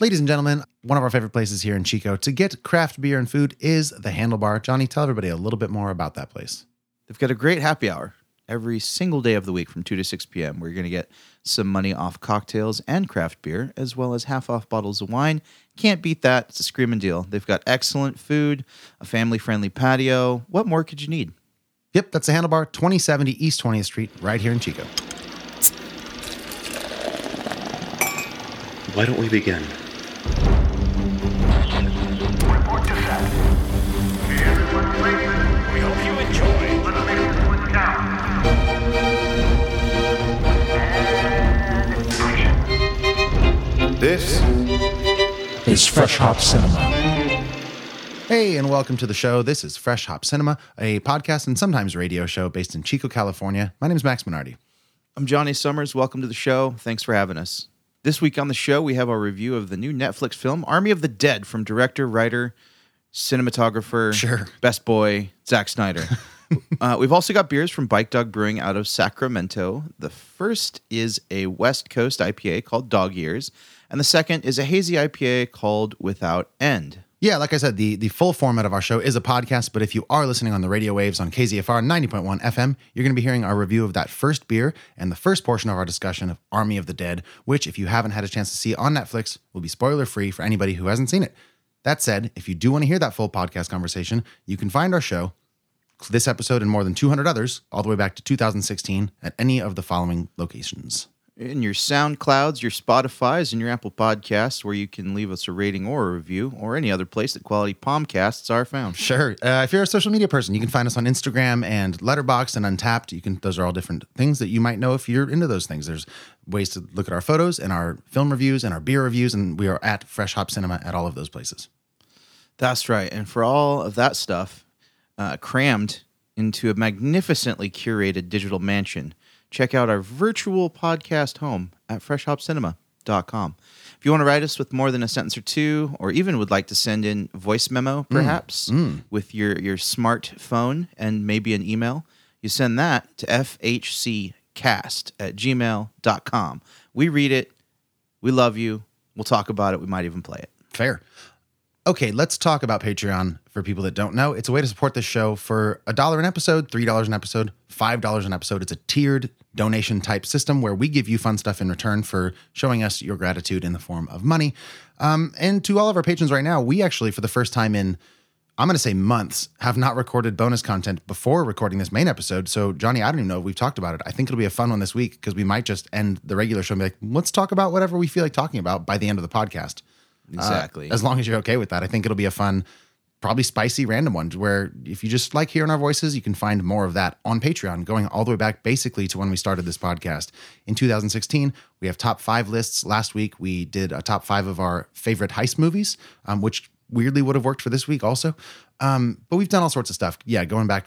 Ladies and gentlemen, one of our favorite places here in Chico to get craft beer and food is the Handlebar. Johnny, tell everybody a little bit more about that place. They've got a great happy hour every single day of the week from 2 to 6 p.m. where you're going to get some money off cocktails and craft beer, as well as half off bottles of wine. Can't beat that. It's a screaming deal. They've got excellent food, a family friendly patio. What more could you need? Yep, that's the Handlebar, 2070 East 20th Street, right here in Chico. Why don't we begin? This is Fresh Hop Cinema. Hey, and welcome to the show. This is Fresh Hop Cinema, a podcast and sometimes radio show based in Chico, California. My name is Max Minardi. I'm Johnny Summers. Welcome to the show. Thanks for having us. This week on the show, we have our review of the new Netflix film Army of the Dead from director, writer, cinematographer, Sure. best boy, Zack Snyder. uh, we've also got beers from Bike Dog Brewing out of Sacramento. The first is a West Coast IPA called Dog Years, and the second is a hazy IPA called Without End. Yeah, like I said, the, the full format of our show is a podcast, but if you are listening on the radio waves on KZFR 90.1 FM, you're going to be hearing our review of that first beer and the first portion of our discussion of Army of the Dead, which, if you haven't had a chance to see on Netflix, will be spoiler free for anybody who hasn't seen it. That said, if you do want to hear that full podcast conversation, you can find our show, this episode and more than 200 others, all the way back to 2016, at any of the following locations. In your SoundClouds, your Spotify's, and your Apple Podcasts, where you can leave us a rating or a review, or any other place that quality Palmcasts are found. Sure. Uh, if you're a social media person, you can find us on Instagram and Letterboxd and Untappd. You can; those are all different things that you might know if you're into those things. There's ways to look at our photos and our film reviews and our beer reviews, and we are at Fresh Hop Cinema at all of those places. That's right. And for all of that stuff, uh, crammed into a magnificently curated digital mansion, check out our virtual podcast home at freshhopcinema.com. If you want to write us with more than a sentence or two, or even would like to send in voice memo, mm, perhaps, mm. with your, your smartphone and maybe an email, you send that to fhccast at gmail.com. We read it. We love you. We'll talk about it. We might even play it. Fair. Okay, let's talk about Patreon for people that don't know. It's a way to support this show for a dollar an episode, three dollars an episode, five dollars an episode. It's a tiered donation type system where we give you fun stuff in return for showing us your gratitude in the form of money. Um, and to all of our patrons right now, we actually, for the first time in I'm going to say months, have not recorded bonus content before recording this main episode. So, Johnny, I don't even know if we've talked about it. I think it'll be a fun one this week because we might just end the regular show and be like, let's talk about whatever we feel like talking about by the end of the podcast. Uh, Exactly. as long as you're okay with that, I think it'll be a fun, probably spicy random one where if you just like hearing our voices, you can find more of that on Patreon, going all the way back basically to when we started this podcast. In 2016, we have top five lists. Last week, we did a top five of our favorite heist movies, um, which weirdly would have worked for this week also. Um, but we've done all sorts of stuff. Yeah, going back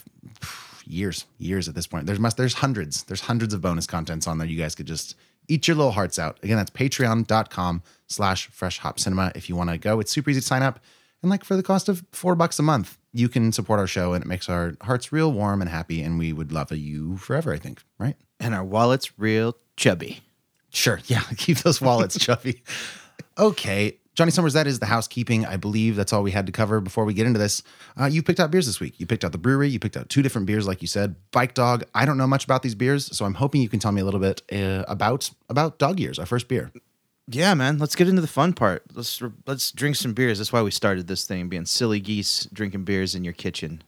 years, years at this point. There's must there's hundreds, there's hundreds of bonus contents on there. You guys could just eat your little hearts out. Again, that's patreon.com slash fresh hop cinema if you want to go. It's super easy to sign up. And like for the cost of four bucks a month, you can support our show and it makes our hearts real warm and happy. And we would love you forever, I think. Right? and our wallet's real chubby. Sure. Yeah. Keep those wallets chubby. Okay. Johnny Summers, that is the housekeeping. I believe that's all we had to cover before we get into this. Uh, you picked out beers this week. You picked out the brewery. You picked out two different beers, like you said. Bike Dog. I don't know much about these beers, so I'm hoping you can tell me a little bit uh, about about Dog Years, our first beer. Yeah, man. Let's get into the fun part. Let's let's drink some beers. That's why we started this thing, being silly geese drinking beers in your kitchen.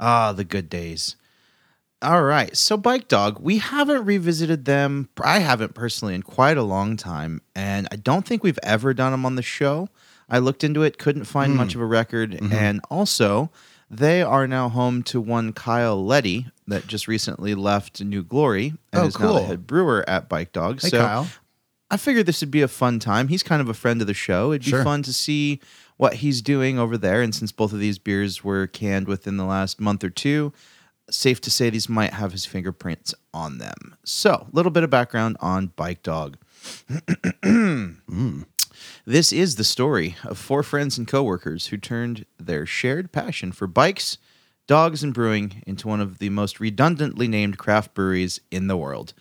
Ah, the good days. All right. So Bike Dog, we haven't revisited them. I haven't personally in quite a long time, and I don't think we've ever done them on the show. I looked into it, couldn't find much of a record, and also they are now home to one Kyle Letty that just recently left New Glory and Oh, is now the head brewer at Bike Dog. Hey, so Kyle. I figured this would be a fun time. He's kind of a friend of the show. It'd be Sure. fun to see what he's doing over there. And since both of these beers were canned within the last month or two, safe to say these might have his fingerprints on them. So, a little bit of background on Bike Dog. Mm. This is the story of four friends and coworkers who turned their shared passion for bikes, dogs, and brewing into one of the most redundantly named craft breweries in the world.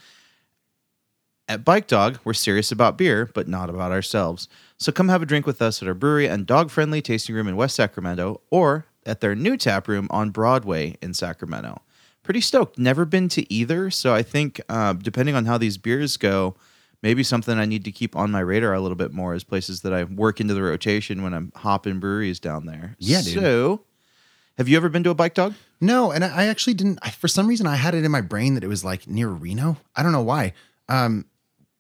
At Bike Dog, we're serious about beer, but not about ourselves. So come have a drink with us at our brewery and dog friendly tasting room in West Sacramento or at their new tap room on Broadway in Sacramento. Pretty stoked. Never been to either. So I think, uh, depending on how these beers go, maybe something I need to keep on my radar a little bit more is places that I work into the rotation when I'm hopping breweries down there. Yeah, dude. So, have you ever been to a Bike Dog? No, and I I actually didn't. I, for some reason, I had it in my brain that it was like near Reno. I don't know why. Um,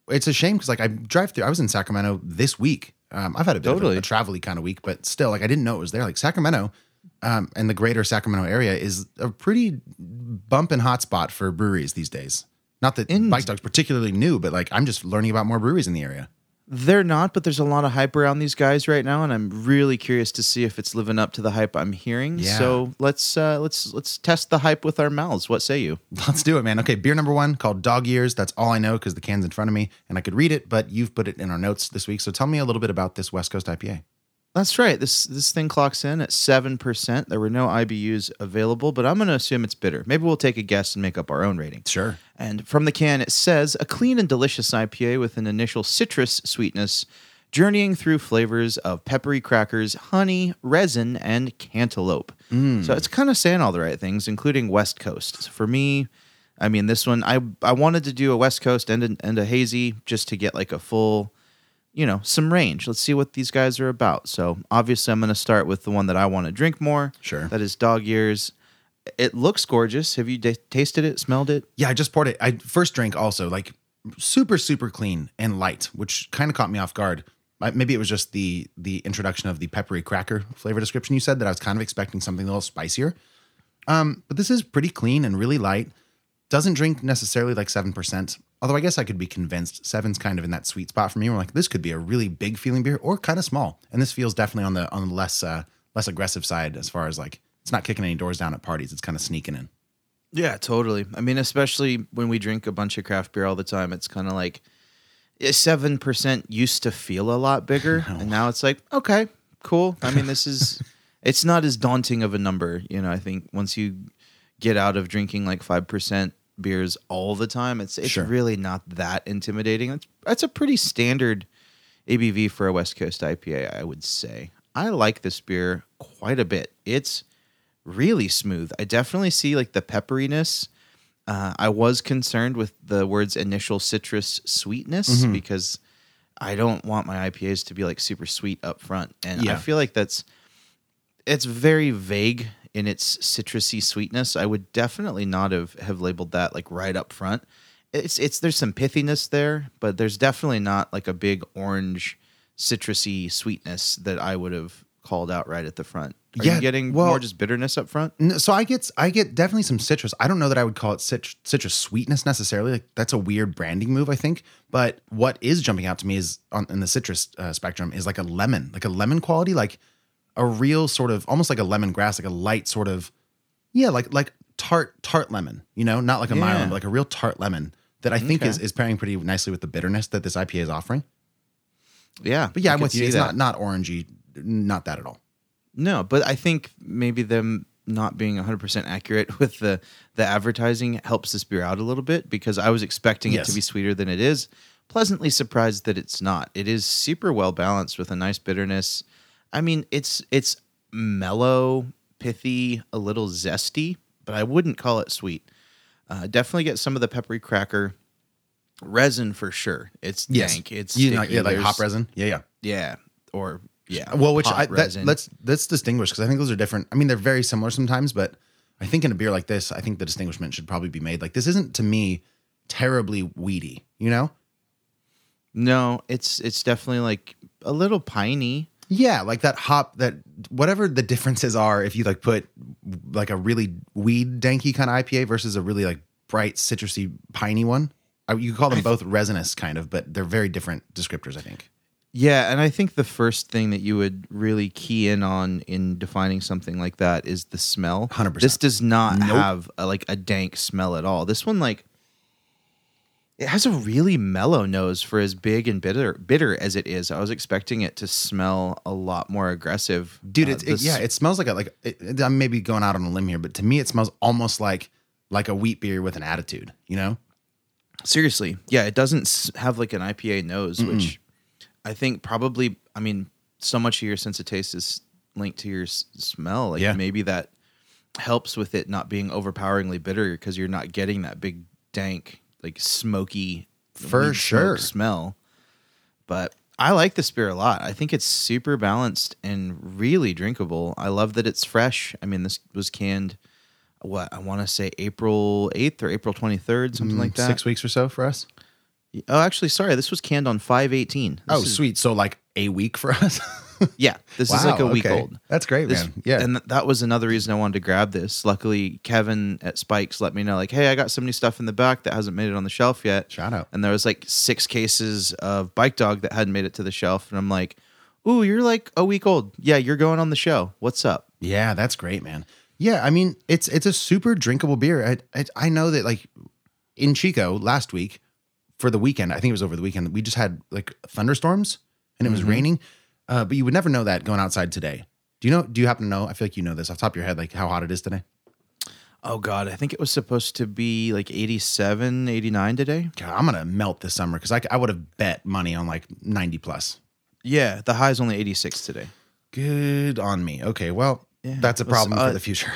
it's a shame because like I drive through. I was in Sacramento this week. Um, I've had a bit Totally. of a, a travel-y kind of week, but still, like I didn't know it was there. Like Sacramento, um, and the greater Sacramento area is a pretty bumping hot spot for breweries these days. Not that In- Bike Dog's particularly new, but like I'm just learning about more breweries in the area. They're not, but there's a lot of hype around these guys right now, and I'm really curious to see if it's living up to the hype I'm hearing. Yeah. So let's uh, let's let's test the hype with our mouths. What say you? Let's do it, man. Okay, beer number one called Dog Years. That's all I know because the can's in front of me and I could read it, but you've put it in our notes this week. So tell me a little bit about this West Coast IPA. That's right. This this thing clocks in at seven percent. There were no IBUs available, but I'm going to assume it's bitter. Maybe we'll take a guess and make up our own rating. Sure. And from the can, it says a clean and delicious IPA with an initial citrus sweetness, journeying through flavors of peppery crackers, honey, resin, and cantaloupe. Mm. So it's kind of saying all the right things, including West Coast. So For me, I mean, this one, I I wanted to do a West Coast and a, and a hazy just to get like a full, you know, some range. Let's see what these guys are about. So obviously, I'm going to start with the one that I want to drink more. Sure. That is Dog Years. It looks gorgeous. Have you d- tasted it, smelled it? Yeah, I just poured it. I first drank also like super super clean and light, which kind of caught me off guard. I- Maybe it was just the the introduction of the peppery cracker flavor description you said that I was kind of expecting something a little spicier. Um, but this is pretty clean and really light. Doesn't drink necessarily like seven percent. Although I guess I could be convinced seven's kind of in that sweet spot for me. Where like this could be a really big feeling beer or kind of small, and this feels definitely on the on the less uh, less aggressive side as far as like it's not kicking any doors down at parties. It's kind of sneaking in. Yeah, totally. I mean, especially when we drink a bunch of craft beer all the time, it's kind of like seven percent used to feel a lot bigger, and now it's like okay, cool. I mean, this is it's not as daunting of a number, you know. I think once you get out of drinking like five percent beers all the time, it's it's Sure. really not that intimidating. That's that's a pretty standard ABV for a West Coast IPA, I would say. I like this beer quite a bit. It's really smooth. I definitely see like the pepperiness. Uh, I was concerned with the words initial citrus sweetness Mm-hmm. because I don't want my IPAs to be like super sweet up front, and I feel like that's it's very vague in its citrusy sweetness. I would definitely not have have labeled that like right up front. It's it's there's some pithiness there, but there's definitely not like a big orange citrusy sweetness that I would have called out right at the front. Are Yeah, you getting well- more just bitterness up front? No, so I get I get definitely some citrus. I don't know that I would call it citrus, citrus sweetness necessarily. Like that's a weird branding move, I think. But what is jumping out to me is on in the citrus uh, spectrum is like a lemon, like a lemon quality, like a real sort of almost like a lemongrass, like a light sort of yeah, like like tart tart lemon. You know, not like a mild Yeah. lemon, but like a real tart lemon that I think Okay. is is pairing pretty nicely with the bitterness that this IPA is offering. Yeah, But yeah, I I'm with you. It's that. not not orangey, not that at all. No, but I think maybe them not being 100% accurate with the the advertising helps this beer out a little bit because I was expecting it to be sweeter than it is. Pleasantly surprised that it's not. It is super well balanced with a nice bitterness. I mean, it's it's mellow, pithy, a little zesty, but I wouldn't call it sweet. Uh, definitely get some of the peppery cracker resin for sure. It's dank. It's you know, yeah, like hop resin. Yeah, yeah. Yeah, or yeah. Well, which I, that, let's let's distinguish because I think those are different. I mean, they're very similar sometimes, but I think in a beer like this, I think the distinguishment should probably be made. Like this isn't to me terribly weedy, you know? No, it's it's definitely like a little piney. Yeah, like that hop that whatever the differences are, if you like put like a really weed danky kind of IPA versus a really like bright citrusy piney one. I- You could call them both resinous kind of, but they're very different descriptors. I think. Yeah, and I think the first thing that you would really key in on in defining something like that is the smell. 100%. This does not Nope. have a, like a dank smell at all. This one like it has a really mellow nose for as big and bitter bitter as it is. I was expecting it to smell a lot more aggressive. dude Uh, it's it, this- yeah it smells like a like it, it- i'm maybe going out on a limb here but to me it smells almost like like a wheat beer with an attitude you know Seriously, yeah, it doesn't have like an IPA nose, which I think probably. I mean, so much of your sense of taste is linked to your s- smell. Like Yeah. maybe that helps with it not being overpoweringly bitter because you're not getting that big dank, like smoky, For sure. smell. But I like this beer a lot. I think it's super balanced and really drinkable. I love that it's fresh. I mean, this was canned. What I want to say, April eighth or April twenty third, something like that. Mm, Six weeks or so for us. Oh, actually, sorry. This was canned on five eighteen. Oh, sweet. So like a week for us. Yeah, this is like a week okay. old. That's great, This- man. Yeah. and th- that was another reason I wanted to grab this. Luckily, Kevin at Spikes let me know, like, hey, I got some new stuff in the back that hasn't made it on the shelf yet. Shout out. And there was like six cases of Bike Dog that hadn't made it to the shelf, and I'm like, ooh, you're like a week old. Yeah, you're going on the show. What's up? Yeah, that's great, man. Yeah, I mean, it's it's a super drinkable beer. I, I I know that like in Chico last week for the weekend, I think it was over the weekend. We just had like thunderstorms and it was mm-hmm. raining, uh, but you would never know that going outside today. Do you know? Do you happen to know? I feel like you know this off the top of your head, like how hot it is today. Oh God, I think it was supposed to be like 87, 89 today. God, I'm gonna melt this summer because I, I would have bet money on like 90 plus. Yeah, the high is only 86 today. Good on me. Okay, well, Yeah, that's a it was, problem uh, for the future.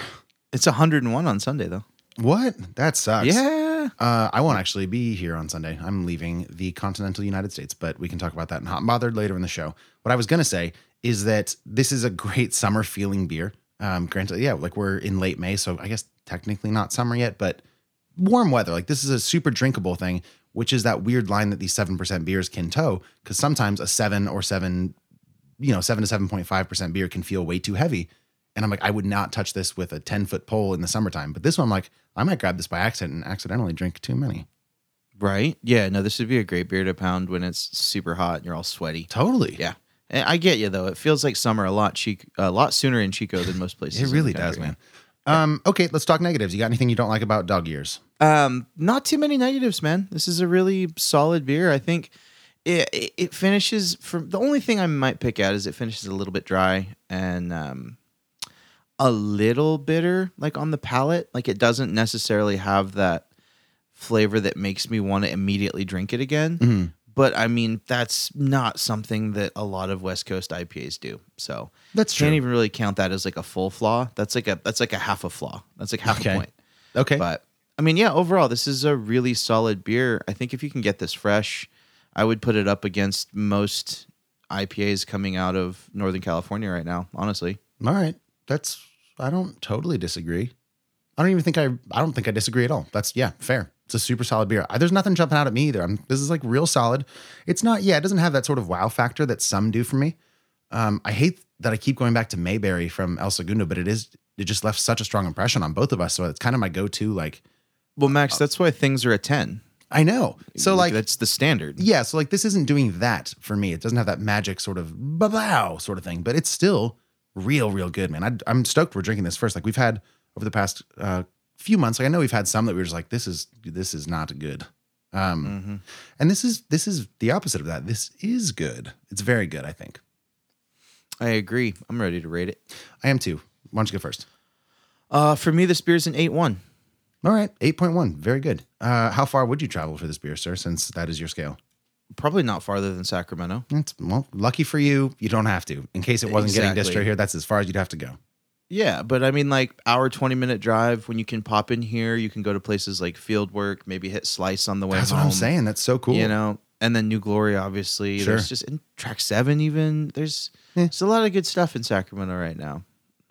It's 101 on Sunday though. What? That sucks. Yeah. Uh, I won't actually be here on Sunday. I'm leaving the continental United States, but we can talk about that in Hot and Bothered later in the show. What I was going to say is that this is a great summer feeling beer. Um, granted, yeah, like we're in late May, so I guess technically not summer yet, but warm weather. Like this is a super drinkable thing, which is that weird line that these 7% beers can toe. Because sometimes a 7 or 7, you know, 7 to 7.5% beer can feel way too heavy. And I'm like, I would not touch this with a 10 foot pole in the summertime. But this one, I'm like, I might grab this by accident and accidentally drink too many. Right? Yeah, no, this would be a great beer to pound when it's super hot and you're all sweaty. Totally. Yeah. And I get you though. It feels like summer a lot chic, a lot sooner in Chico than most places. It really does, man. Um, okay, let's talk negatives. You got anything you don't like about dog years? Um, not too many negatives, man. This is a really solid beer. I think it it, it finishes from the only thing I might pick out is it finishes a little bit dry and um a little bitter like on the palate. Like it doesn't necessarily have that flavor that makes me want to immediately drink it again. Mm-hmm. But I mean, that's not something that a lot of West Coast IPAs do. So That's true. can't even really count that as like a full flaw. That's like a that's like a half a flaw. That's like half Okay. a point. Okay. But I mean, yeah, overall, this is a really solid beer. I think if you can get this fresh, I would put it up against most IPAs coming out of Northern California right now. Honestly, All right. That's I don't totally disagree. I don't even think I I don't think I disagree at all. That's yeah, fair. It's a super solid beer. I, there's nothing jumping out at me either. I'm, this is like real solid. It's not yeah, it doesn't have that sort of wow factor that some do for me. Um, I hate that I keep going back to Mayberry from El Segundo, but it is it just left such a strong impression on both of us. So it's kind of my go-to. Like well, Max, that's why things are a ten. I know. So like that's the standard. yeah, so like this isn't doing that for me. It doesn't have that magic sort of bow sort of thing, but it's still real, real good, man. I, I'm stoked we're drinking this first. Like we've had over the past uh, few months. Like I know we've had some that we were just like, this is this is not good. Um, and this is this is the opposite of that. This is good. It's very good. I think I agree. I'm ready to rate it. I am too. Why don't you go first? Uh, for me, this beer's an eight one. All right, eight point one. Very good. Uh, how far would you travel for this beer, sir? Since that is your scale. Probably not farther than Sacramento. It's, well, lucky for you, you don't have to. In case it wasn't getting distro here, that's as far as you'd have to go. Yeah, but I mean, like hour twenty minute drive. When you can pop in here, you can go to places like Fieldwork, maybe hit Slice on the way That's home. what I'm saying. That's so cool. You know, and then New Glory, obviously. Sure. There's just in track seven, even there's Yeah. there's a lot of good stuff in Sacramento right now.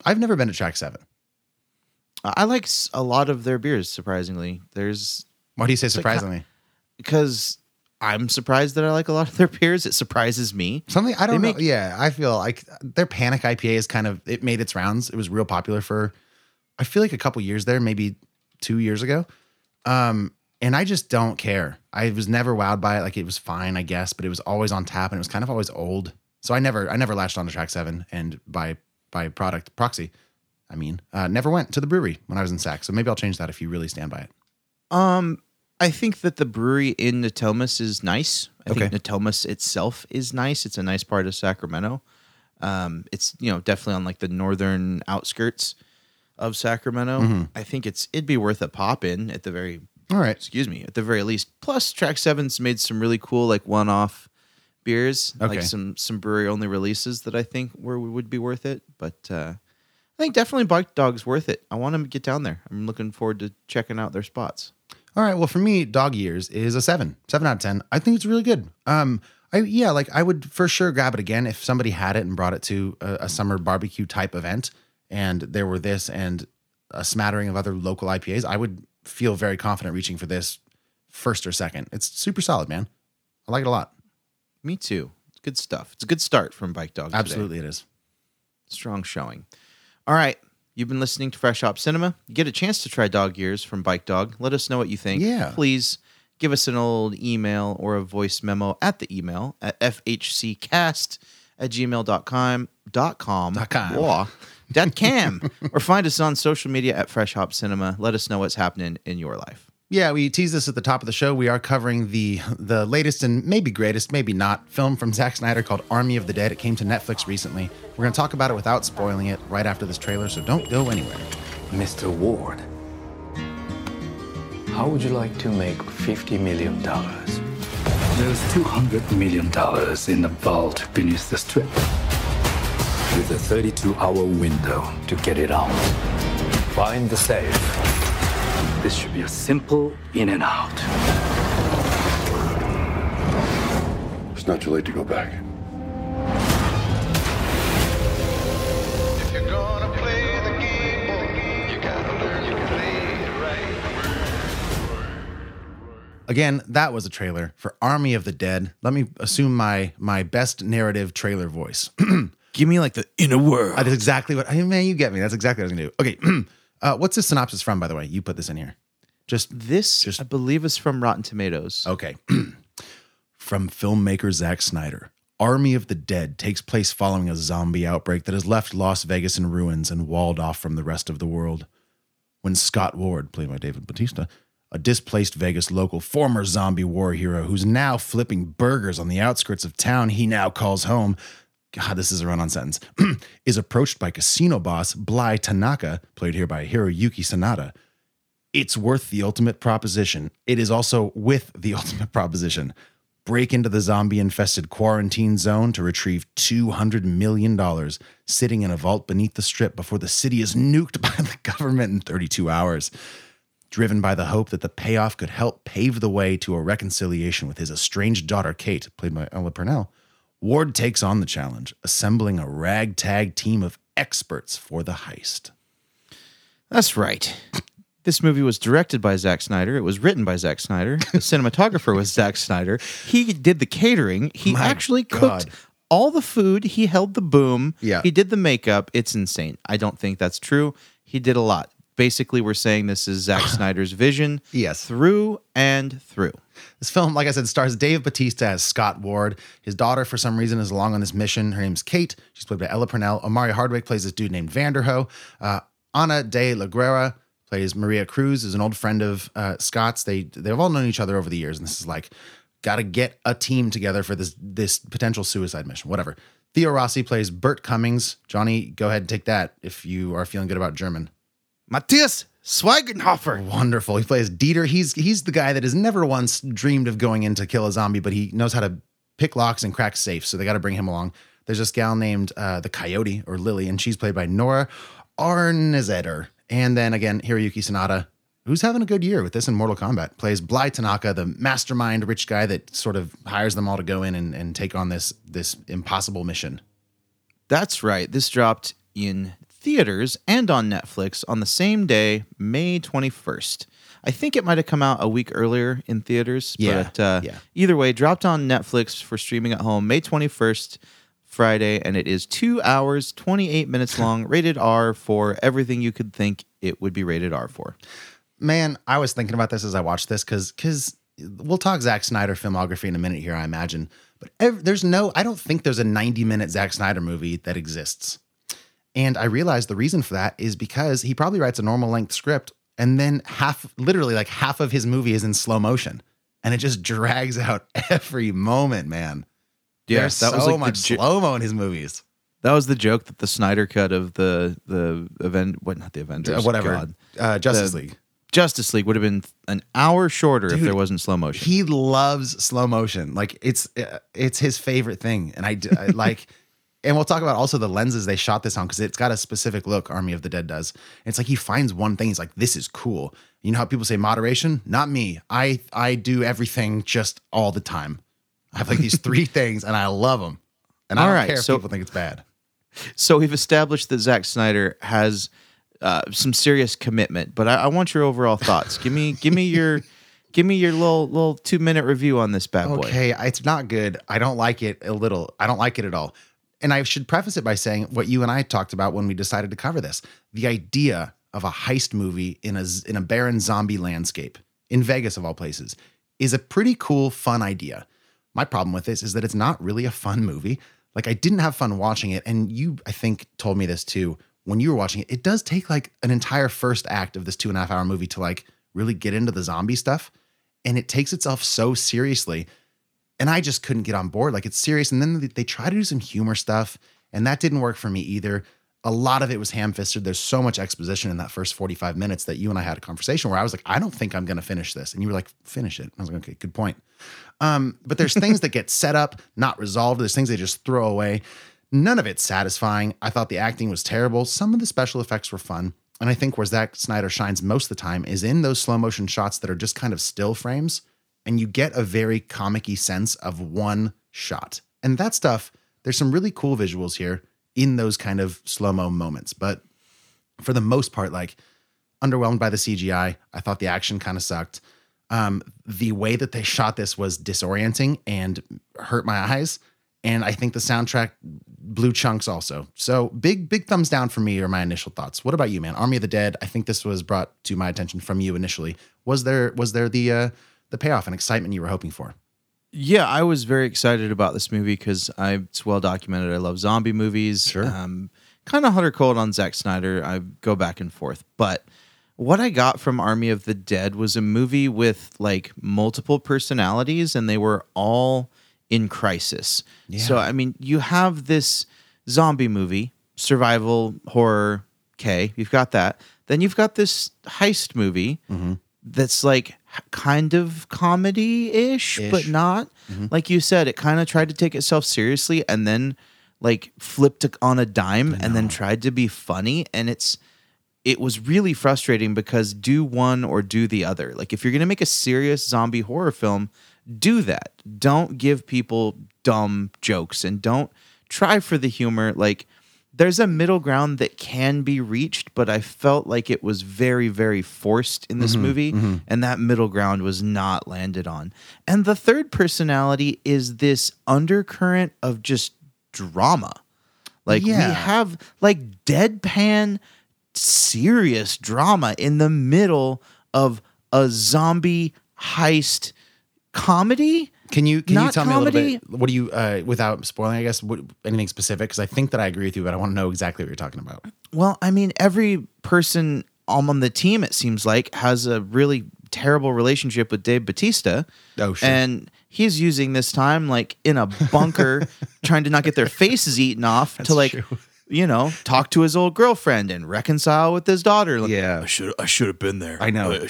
I've never been to track seven. I like a lot of their beers. Surprisingly, there's Why do you say like surprisingly? because I'm surprised that I like a lot of their beers. It surprises me. Something I don't know. Yeah, I feel like their Panic IPA is kind of it made its rounds. It was real popular for I feel like a couple years there, maybe two years ago. Um, and I just don't care. I was never wowed by it. Like it was fine, I guess, but it was always on tap and it was kind of always old. So I never I never latched on to track seven and by by product proxy. I mean, uh, never went to the brewery when I was in Sac. So maybe I'll change that if you really stand by it. Um, I think that the brewery in Natomas is nice. I think Okay. Natomas itself is nice. It's a nice part of Sacramento. Um, it's you know definitely on like the northern outskirts of Sacramento. Mm-hmm. I think it's it'd be worth a pop in at the very All right. Excuse me, at the very least. Plus, Track Seven's made some really cool like one-off beers, Okay. like some some brewery only releases that I think were would be worth it. But uh, I think definitely Bike Dog's worth it. I want to get down there. I'm looking forward to checking out their spots. All right. Well, for me, Dog Years is a seven, seven out of ten. I think it's really good. Um, I yeah, like I would for sure grab it again if somebody had it and brought it to a, a summer barbecue type event, and there were this and a smattering of other local IPAs. I would feel very confident reaching for this first or second. It's super solid, man. I like it a lot. Me too. It's good stuff. It's a good start from Bike Dog. today. Absolutely, it is. strong showing. All right. You've been listening to Fresh Hop Cinema. You get a chance to try Dog Years from Bike Dog. Let us know what you think. Yeah. Please give us an old email or a voice memo at the email at fhccast at gmail.com dot com, Dot com. Wah. dot cam or find us on social media at Fresh Hop Cinema. Let us know what's happening in your life. Yeah, we teased this at the top of the show. We are covering the the latest and maybe greatest, maybe not, film from Zack Snyder called Army of the Dead. It came to Netflix recently. We're going to talk about it without spoiling it right after this trailer, so don't go anywhere. Mr. Ward, how would you like to make $50 million? There's $200 million in the vault beneath the strip. With a 32 hour window to get it out. Find the safe. This should be a simple in and out. It's not too late to go back. If you're gonna play the game, boy, you gotta learn to play it right. Again, that was a trailer for Army of the Dead. Let me assume my my best narrative trailer voice. Give me like the inner world. That's exactly what I mean, man, you get me. That's exactly what I was going to do. Okay. uh, what's this synopsis from by the way? You put this in here. Just This, Just- I believe, is from Rotten Tomatoes. Okay. From filmmaker Zack Snyder, Army of the Dead takes place following a zombie outbreak that has left Las Vegas in ruins and walled off from the rest of the world. When Scott Ward, played by David Bautista, a displaced Vegas local, former zombie war hero who's now flipping burgers on the outskirts of town he now calls home, God, this is a run on sentence, is approached by casino boss Bly Tanaka, played here by Hiroyuki Sanada, it's worth the ultimate proposition. It is also with the ultimate proposition. Break into the zombie infested quarantine zone to retrieve $200 million sitting in a vault beneath the strip before the city is nuked by the government in 32 hours. Driven by the hope that the payoff could help pave the way to a reconciliation with his estranged daughter, Kate, played by Ella Purnell, Ward takes on the challenge, assembling a ragtag team of experts for the heist. That's right. This movie was directed by Zack Snyder. It was written by Zack Snyder. The cinematographer was Zack Snyder. He did the catering. He My actually God. cooked all the food. He held the boom. Yeah. He did the makeup. It's insane. I don't think that's true. He did a lot. Basically, we're saying this is Zack Snyder's vision. Yes. Through and through. This film, like I said, stars Dave Bautista as Scott Ward. His daughter, for some reason, is along on this mission. Her name's Kate. She's played by Ella Purnell. Omari Hardwick plays this dude named Vanderohe. Uh, Ana de la Reguera plays Maria Cruz, is an old friend of uh, Scott's. They they've all known each other over the years, and this is like, got to get a team together for this this potential suicide mission. Whatever. Theo Rossi plays Bert Cummings. Johnny, go ahead and take that if you are feeling good about German. Matthias Schweigenhofer. Wonderful. He plays Dieter. He's he's the guy that has never once dreamed of going in to kill a zombie, but he knows how to pick locks and crack safes. So they got to bring him along. There's this gal named uh, the Coyote or Lily, and she's played by Nora Arnezeder. And then again, Hiroyuki Sanada, who's having a good year with this in Mortal Kombat, plays Bly Tanaka, the mastermind rich guy that sort of hires them all to go in and, and take on this this impossible mission. That's right. This dropped in theaters and on Netflix on the same day, May 21st. I think it might have come out a week earlier in theaters, Yeah, but uh, yeah. either way, dropped on Netflix for streaming at home May 21st, Friday, and it is two hours, 28 minutes long, rated R for everything you could think it would be rated R for. man, I was thinking about this as I watched this because because we'll talk Zack Snyder filmography in a minute here, I imagine. But ev- there's no, I don't think there's a 90 minute Zack Snyder movie that exists. And I realized the reason for that is because he probably writes a normal length script and then half, literally like half of his movie is in slow motion, and it just drags out every moment, man. There's that so was like much jo- slow mo in his movies. that was the joke that the Snyder cut of the the event, what not the Avengers, Uh, whatever, uh, Justice The- League. Justice League would have been an hour shorter if there wasn't slow motion. He loves slow motion. Like it's uh, it's his favorite thing, and I like. And we'll talk about also the lenses they shot this on because it's got a specific look. Army of the Dead does. It's like he finds one thing. He's like, "This is cool." You know how people say moderation? Not me. I I do everything just all the time. I have like these three things, and I love them. And I All don't right, care if so- people think it's bad. so we've established that Zack Snyder has uh, some serious commitment, but I, I want your overall thoughts. give me, give me your, give me your little little two minute review on this bad boy. Okay, it's not good. I don't like it a little. I don't like it at all. And I should preface it by saying what you and I talked about when we decided to cover this: the idea of a heist movie in a in a barren zombie landscape in Vegas of all places is a pretty cool, fun idea. My problem with this is that it's not really a fun movie. Like I didn't have fun watching it, and you, I think, told me this too when you were watching it. It does take like an entire first act of this two and a half hour movie to like really get into the zombie stuff, and it takes itself so seriously and I just couldn't get on board. Like it's serious. And then they, try to do some humor stuff, and that didn't work for me either. A lot of it was ham fisted. There's so much exposition in that first 45 minutes that you and I had a conversation where I was like, I don't think I'm going to finish this. And you were like, finish it. I was like, okay, good point. Um, but there's things that get set up, not resolved. There's things they just throw away. None of it's satisfying. I thought the acting was terrible. Some of the special effects were fun. And I think where Zack Snyder shines most of the time is in those slow motion shots that are just kind of still frames and you get a very comic-y sense of one shot. And that stuff, there's some really cool visuals here in those kind of slow-mo moments. But for the most part, like underwhelmed by the CGI. I thought the action kind of sucked. Um, the way that they shot this was disorienting and hurt my eyes. And I think the soundtrack blew chunks also. So big, big thumbs down for me are my initial thoughts. What about you, man? Army of the Dead. I think this was brought to my attention from you initially. Was there was there the uh, the payoff and excitement you were hoping for? Yeah, I was very excited about this movie because I it's well documented. I love zombie movies. Sure. Um, kind of hot or cold on Zack Snyder. I go back and forth, but what I got from Army of the Dead was a movie with like multiple personalities, and they were all in crisis. So I mean, you have this zombie movie, survival horror. Okay, you've got that. Then you've got this heist movie that's like kind of comedy ish, but not. Mm-hmm. Like you said, it kind of tried to take itself seriously and then like flipped on a dime and then tried to be funny. And it's, it was really frustrating because do one or do the other. Like if you're going to make a serious zombie horror film, do that. Don't give people dumb jokes and don't try for the humor. Like there's a middle ground that can be reached, but I felt like it was very, very forced in this mm-hmm, movie, mm-hmm. and that middle ground was not landed on. And the third personality is this undercurrent of just drama. Like Yeah. we have like deadpan serious drama in the middle of a zombie heist comedy. Can you can you Not tell me a little bit? What do you uh, without spoiling? I guess what, anything specific? Because I think that I agree with you, but I want to know exactly what you're talking about. Well, I mean, every person on the team, it seems like, has a really terrible relationship with Dave Bautista. Oh, sure. And he's using this time like in a bunker, trying to not get their faces eaten off to like, you know, talk to his old girlfriend and reconcile with his daughter. Like, Yeah. I should I should have been there. I know. I.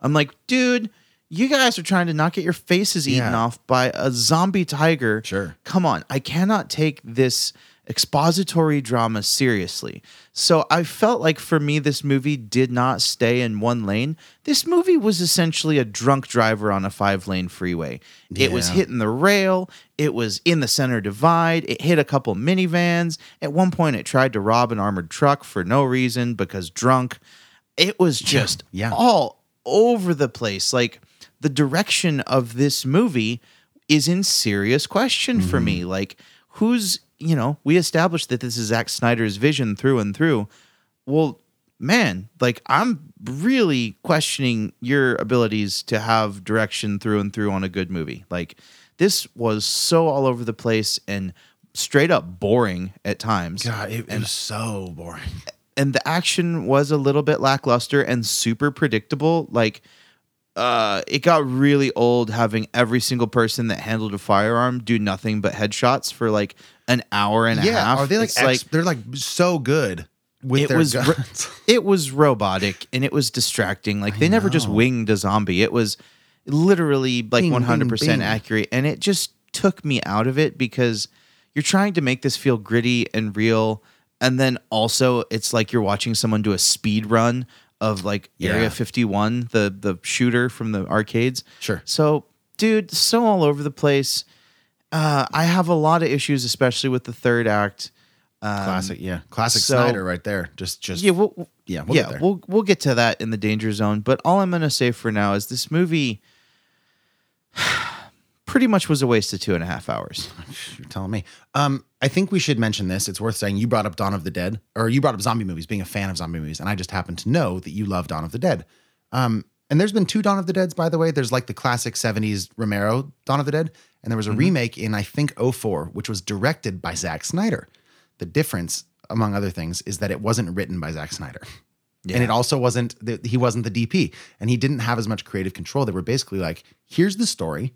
I'm like, dude. You guys are trying to not get your faces eaten Yeah. off by a zombie tiger. Sure. Come on. I cannot take this expository drama seriously. So I felt like for me, this movie did not stay in one lane. This movie was essentially a drunk driver on a five lane freeway. It was hitting the rail, it was in the center divide, it hit a couple minivans. At one point, it tried to rob an armored truck for no reason because drunk. It was just yeah. all over the place. Like the direction of this movie is in serious question for mm-hmm. me. Like, who's, you know, we established that this is Zack Snyder's vision through and through. Well, man, like, I'm really questioning your abilities to have direction through and through on a good movie. Like, this was so all over the place and straight up boring at times. God, it, it was so boring. and the action was a little bit lackluster and super predictable. Like, uh, it got really old having every single person that handled a firearm do nothing but headshots for like an hour and a Yeah, half. are they like, ex- they're like so good with it their was ro- it was robotic and it was distracting. Like they never just winged a zombie. It was literally like one hundred percent accurate, and it just took me out of it because you're trying to make this feel gritty and real, and then also it's like you're watching someone do a speed run of like Yeah. Area 51, the the shooter from the arcades. Sure. So, dude, so all over the place. Uh, I have a lot of issues, especially with the third act. classic, yeah, classic so- Snyder right there. Just, just Yeah, we'll, yeah, we'll yeah, we'll we'll get to that in the danger zone. But all I'm gonna say for now is this movie pretty much was a waste of two and a half hours. You're telling me. Um, I think we should mention this. It's worth saying you brought up Dawn of the Dead, or you brought up zombie movies, being a fan of zombie movies, and I just happen to know that you love Dawn of the Dead. Um, and there's been two Dawn of the Deads, by the way. There's like the classic 70s Romero Dawn of the Dead, and there was a remake in I think 04, which was directed by Zack Snyder. The difference, among other things, is that it wasn't written by Zack Snyder. And it also wasn't the, he wasn't the DP, and he didn't have as much creative control. They were basically like, here's the story,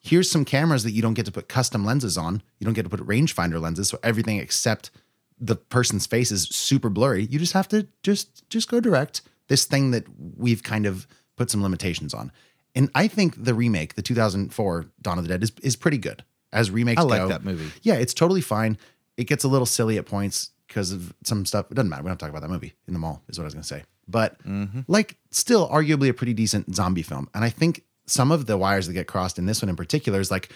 here's some cameras that you don't get to put custom lenses on. You don't get to put rangefinder lenses, so everything except the person's face is super blurry. You just have to just just go direct this thing that we've kind of put some limitations on. And I think the remake, the 2004 Dawn of the Dead, is is pretty good as remakes I like go. that movie. Yeah, it's totally fine. It gets a little silly at points because of some stuff. It doesn't matter. We don't talk about that movie in the mall, is what I was going to say. But mm-hmm. like, still, arguably a pretty decent zombie film. And I think some of the wires that get crossed in this one in particular is like,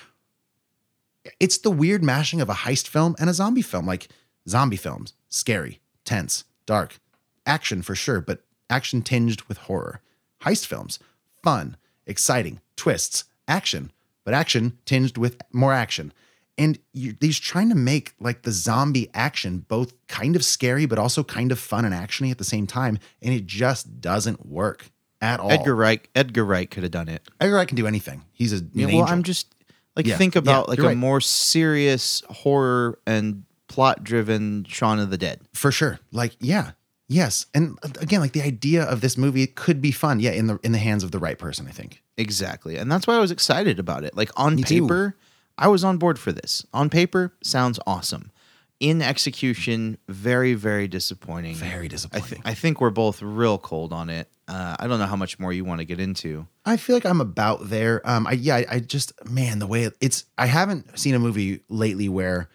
it's the weird mashing of a heist film and a zombie film. Like, zombie films, scary, tense, dark, action for sure, but action tinged with horror. Heist films, fun, exciting, twists, action, but action tinged with more action. And you, he's trying to make like the zombie action both kind of scary, but also kind of fun and actiony at the same time. And it just doesn't work at all. Edgar Wright Edgar Wright could have done it. Edgar Wright can do anything. He's a Yeah, well. I'm just like Yeah, think yeah, about like a you're right. more serious horror and plot driven Shaun of the Dead. for sure. Like, yeah, yes. And again, like the idea of this movie could be fun. Yeah, in the in the hands of the right person, I think. Exactly. And that's why I was excited about it. Like on too. paper, I was on board for this. On paper, sounds awesome. In execution, very, very disappointing. Very I, disappointing. th- I think we're both real cold on it. Uh, I don't know how much more you want to get into. I feel like I'm about there. Um, I yeah, I, I just man, the way it, it's. I haven't seen a movie lately where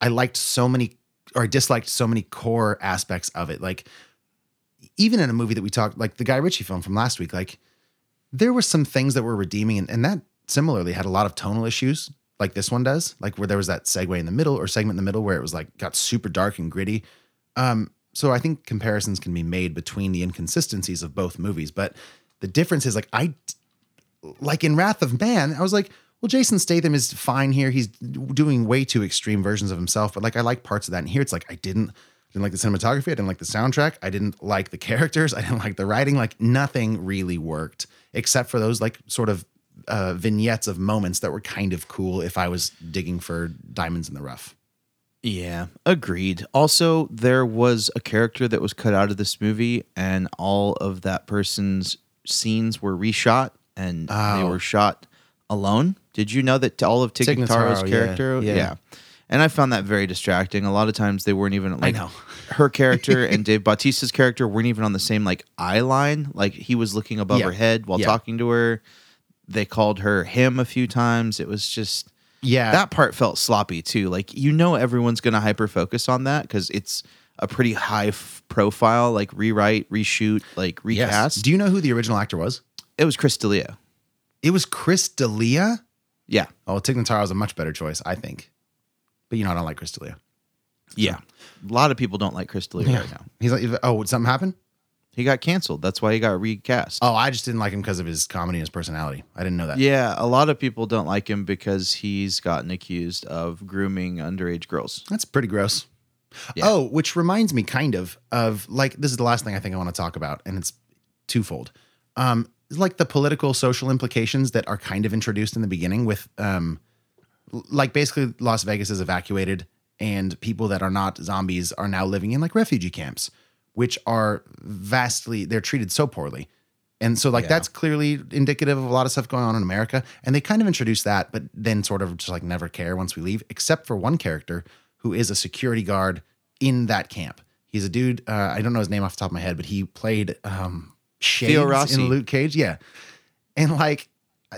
I liked so many or I disliked so many core aspects of it. Like even in a movie that we talked, like the Guy Ritchie film from last week, like there were some things that were redeeming, and, and that similarly had a lot of tonal issues, like this one does, like where there was that segue in the middle or segment in the middle where it was like got super dark and gritty. Um, so I think comparisons can be made between the inconsistencies of both movies, but the difference is like I like in Wrath of Man, I was like, well, Jason Statham is fine here. He's doing way too extreme versions of himself, but like I like parts of that. And here it's like I didn't didn't like the cinematography, I didn't like the soundtrack, I didn't like the characters, I didn't like the writing. Like nothing really worked except for those like sort of uh, vignettes of moments that were kind of cool if I was digging for diamonds in the rough. Yeah, agreed. Also, there was a character that was cut out of this movie, and all of that person's scenes were reshot, and they Oh. were shot alone. Did you know that all of Tig Tig Notaro's Notaro, yeah, character? yeah. And I found that very distracting. A lot of times they weren't even like know. her character and Dave Bautista's character weren't even on the same like eye line. Like he was looking above Yeah. her head while Yeah. talking to her. They called her him a few times. It was just Yeah. that part felt sloppy too. Like you know everyone's going to hyper focus on that because it's a pretty high f- profile. Like rewrite, reshoot, like recast. Do you know who the original actor was? it was Chris D'Elia. It was Chris D'Elia. Yeah, Oh, Tig Notaro is a much better choice, I think. But you know, I don't like Chris D'Elia. yeah. A lot of people don't like Chris D'Elia right now. He's like, oh, would something happen? He got canceled. That's why he got recast. Oh, I just didn't like him because of his comedy and his personality. I didn't know that. Yeah, a lot of people don't like him because he's gotten accused of grooming underage girls. That's pretty gross. Yeah. Oh, which reminds me kind of of like this is the last thing I think I want to talk about, and it's twofold. Um, like the political social implications that are kind of introduced in the beginning with um like basically Las Vegas is evacuated and people that are not zombies are now living in like refugee camps, which are vastly they're treated so poorly. And so like that's clearly indicative of a lot of stuff going on in America. And they kind of introduce that, but then sort of just like never care once we leave, except for one character who is a security guard in that camp. He's a dude. Uh, I don't know his name off the top of my head, but he played um, Shades in Luke Cage. Yeah, and like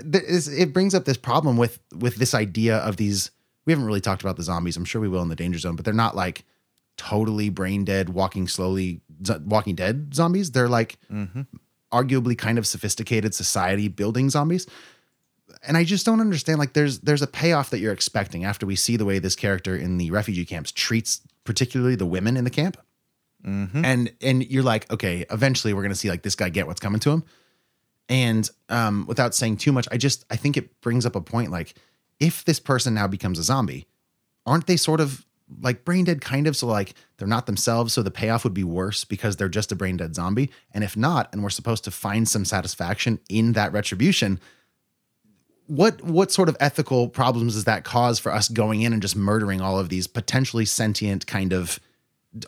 th- it's- it brings up this problem with with this idea of these. We haven't really talked about the zombies. I'm sure we will in the danger zone, but they're not like totally brain dead, walking slowly, Walking Dead zombies. They're like arguably kind of sophisticated society building zombies and I just don't understand. Like, there's there's a payoff that you're expecting after we see the way this character in the refugee camps treats, particularly the women in the camp, and and you're like, okay, eventually we're gonna see like this guy get what's coming to him. And um, without saying too much, I just I think it brings up a point. Like, if this person now becomes a zombie, aren't they sort of like brain dead kind of so like they're not themselves so the payoff would be worse because they're just a brain dead zombie. And if not and we're supposed to find some satisfaction in that retribution what what sort of ethical problems does that cause for us going in and just murdering all of these potentially sentient kind of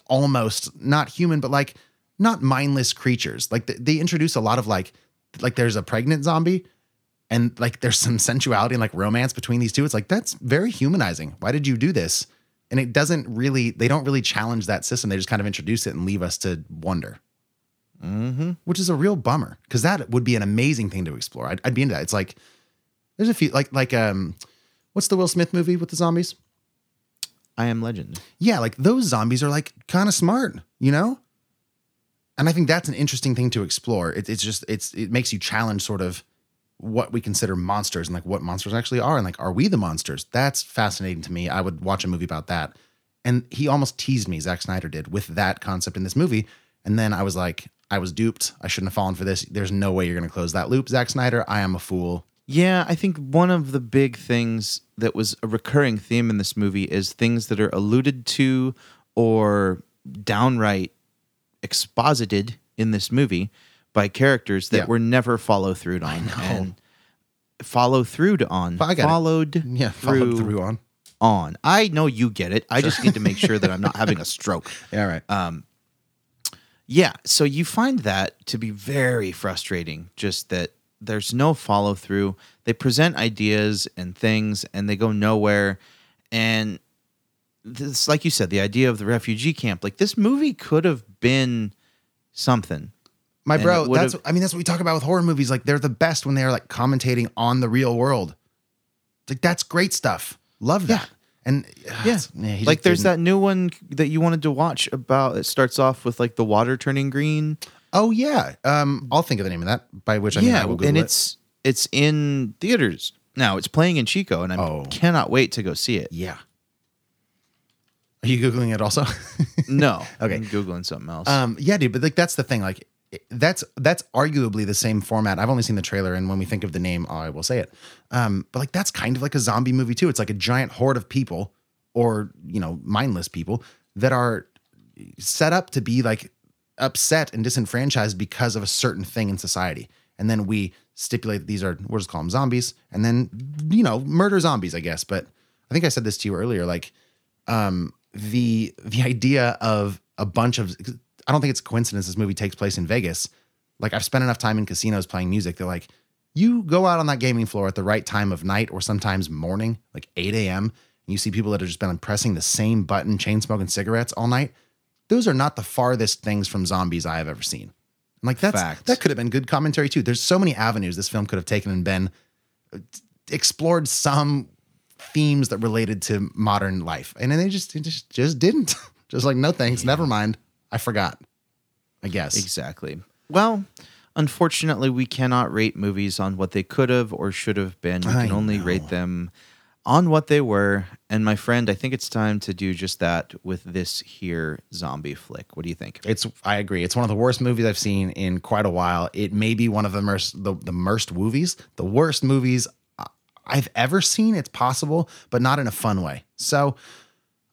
almost not human but like not mindless creatures? Like they, they introduce a lot of like like there's a pregnant zombie and like there's some sensuality and like romance between these two. It's like that's very humanizing. Why did you do this and it doesn't really they don't really challenge that system they just kind of introduce it and leave us to wonder mm-hmm. which is a real bummer because that would be an amazing thing to explore I'd, I'd be into that it's like there's a few like like um what's the will smith movie with the zombies I am Legend. yeah, like those zombies are like kind of smart, you know? And I think that's an interesting thing to explore. It, it's just it's it makes you challenge sort of what we consider monsters and like what monsters actually are and like are we the monsters? That's fascinating to me. I would watch a movie about that. And he almost teased me, Zack Snyder did, with that concept in this movie. And then I was like, I was duped. I shouldn't have fallen for this. There's no way you're going to close that loop, Zack Snyder. I am a fool. Yeah, I think one of the big things that was a recurring theme in this movie is things that are alluded to or downright exposited in this movie by characters that Yeah. were never follow through on and follow through to on I got it. followed Yeah, through, followed through on. on. I know you get it. I just need to make sure that I'm not having a stroke. Yeah, right. Um, yeah, so you find that to be very frustrating. Just that there's no follow through. They present ideas and things, and they go nowhere. And this, like you said, the idea of the refugee camp, like this movie could have been something. My And bro, that's I mean that's what we talk about with horror movies. Like they're the best when they're like commentating on the real world. Like that's great stuff. Love that. And Yeah, he like there's didn't- that new one that you wanted to watch about. It starts off with like the water turning green. Oh yeah. Um, I'll think of the name of that. By which I mean I yeah, will Google and it. it's it's in theaters now. It's playing in Chico, and I Oh. cannot wait to go see it. yeah. Are you googling it also? No, Okay. I'm googling something else. Um, yeah, dude, but like that's the thing. Like that's that's arguably the same format. I've only seen the trailer, and when we think of the name, I will say it. Um, but like that's kind of like a zombie movie too. It's like a giant horde of people, or you know, mindless people that are set up to be like upset and disenfranchised because of a certain thing in society. And then we stipulate that these are we'll just call them zombies, and then you know, murder zombies, I guess. But I think I said this to you earlier, like um the the idea of a bunch of I don't think it's a coincidence this movie takes place in Vegas. Like I've spent enough time in casinos playing music. They're like, you go out on that gaming floor at the right time of night or sometimes morning, like 8 a.m., and you see people that have just been pressing the same button, chain smoking cigarettes all night. Those are not the farthest things from zombies I have ever seen. And like that's Fact. that could have been good commentary too. There's so many avenues this film could have taken and been uh, explored some themes that related to modern life, and then they just they just just didn't. just like no thanks, never mind. I forgot. I guess exactly. Well, unfortunately, we cannot rate movies on what they could have or should have been. We I can only know. rate them on what they were. And my friend, I think it's time to do just that with this here zombie flick. What do you think? It's I agree. It's one of the worst movies I've seen in quite a while. It may be one of the worst the, the worst movies, the worst movies I- I've ever seen. It's possible, but not in a fun way. So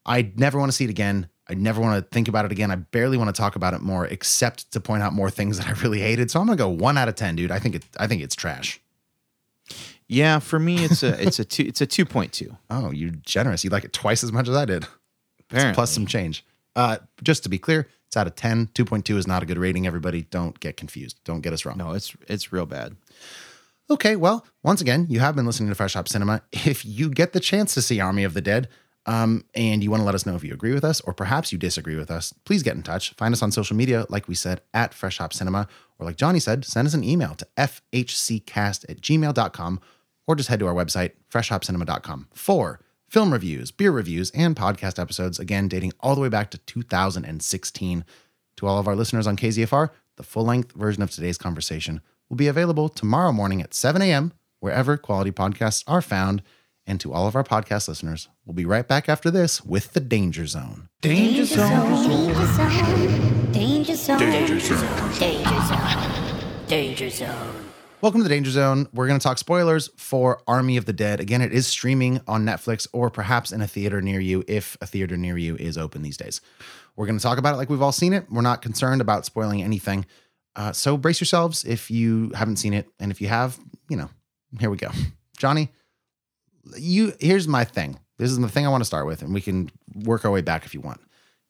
I never want to see it again. I never want to think about it again. I barely want to talk about it more, except to point out more things that I really hated. So I'm gonna go one out of ten, dude. I think it. I think it's trash. Yeah, for me, it's a it's a two it's a two point two. Oh, you generous. You like it twice as much as I did. Apparently, Plus some change. Uh, just to be clear, it's out of 10. 2.2 is not a good rating. Everybody, don't get confused. Don't get us wrong. no, it's it's real bad. Okay, well, once again, you have been listening to Fresh Hop Cinema. If you get the chance to see Army of the Dead, um, and you want to let us know if you agree with us or perhaps you disagree with us, please get in touch. Find us on social media, like we said, at Fresh Hop Cinema, or like Johnny said, send us an email to fhccast at gmail.com or just head to our website, freshhopcinema.com, for film reviews, beer reviews, and podcast episodes, again, dating all the way back to 2016. To all of our listeners on KZFR, the full length version of today's conversation will be available tomorrow morning at 7 a.m., wherever quality podcasts are found. And to all of our podcast listeners, we'll be right back after this with The Danger Zone. Danger zone. Danger zone. Danger zone. Danger zone. Danger zone. Welcome to the Danger Zone. We're going to talk spoilers for Army of the Dead. Again, it is streaming on Netflix or perhaps in a theater near you if a theater near you is open these days. We're going to talk about it like we've all seen it. We're not concerned about spoiling anything. Uh, so brace yourselves if you haven't seen it. And if you have, you know, here we go. Johnny, you here's my thing. This is the thing I want to start with, and we can work our way back if you want.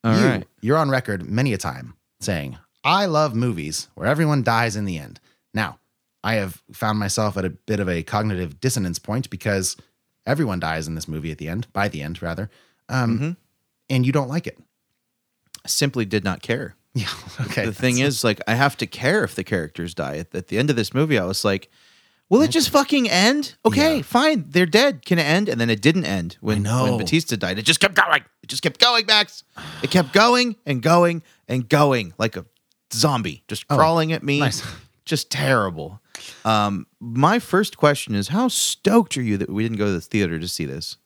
All you, right. You're on record many a time saying, I love movies where everyone dies in the end. Now, I have found myself at a bit of a cognitive dissonance point because everyone dies in this movie at the end, by the end, rather. Um, Mm-hmm. And you don't like it. I simply did not care. Yeah. Okay. the thing is, like, I have to care if the characters die. At, at the end of this movie, I was like, will it just fucking end? Okay, Yeah. fine. They're dead. Can it end? And then it didn't end when, know. when Bautista died. It just kept going. It just kept going, Max. It kept going and going and going like a zombie, just crawling at me. Oh, nice. Just terrible. Um, my first question is how stoked are you that we didn't go to the theater to see this?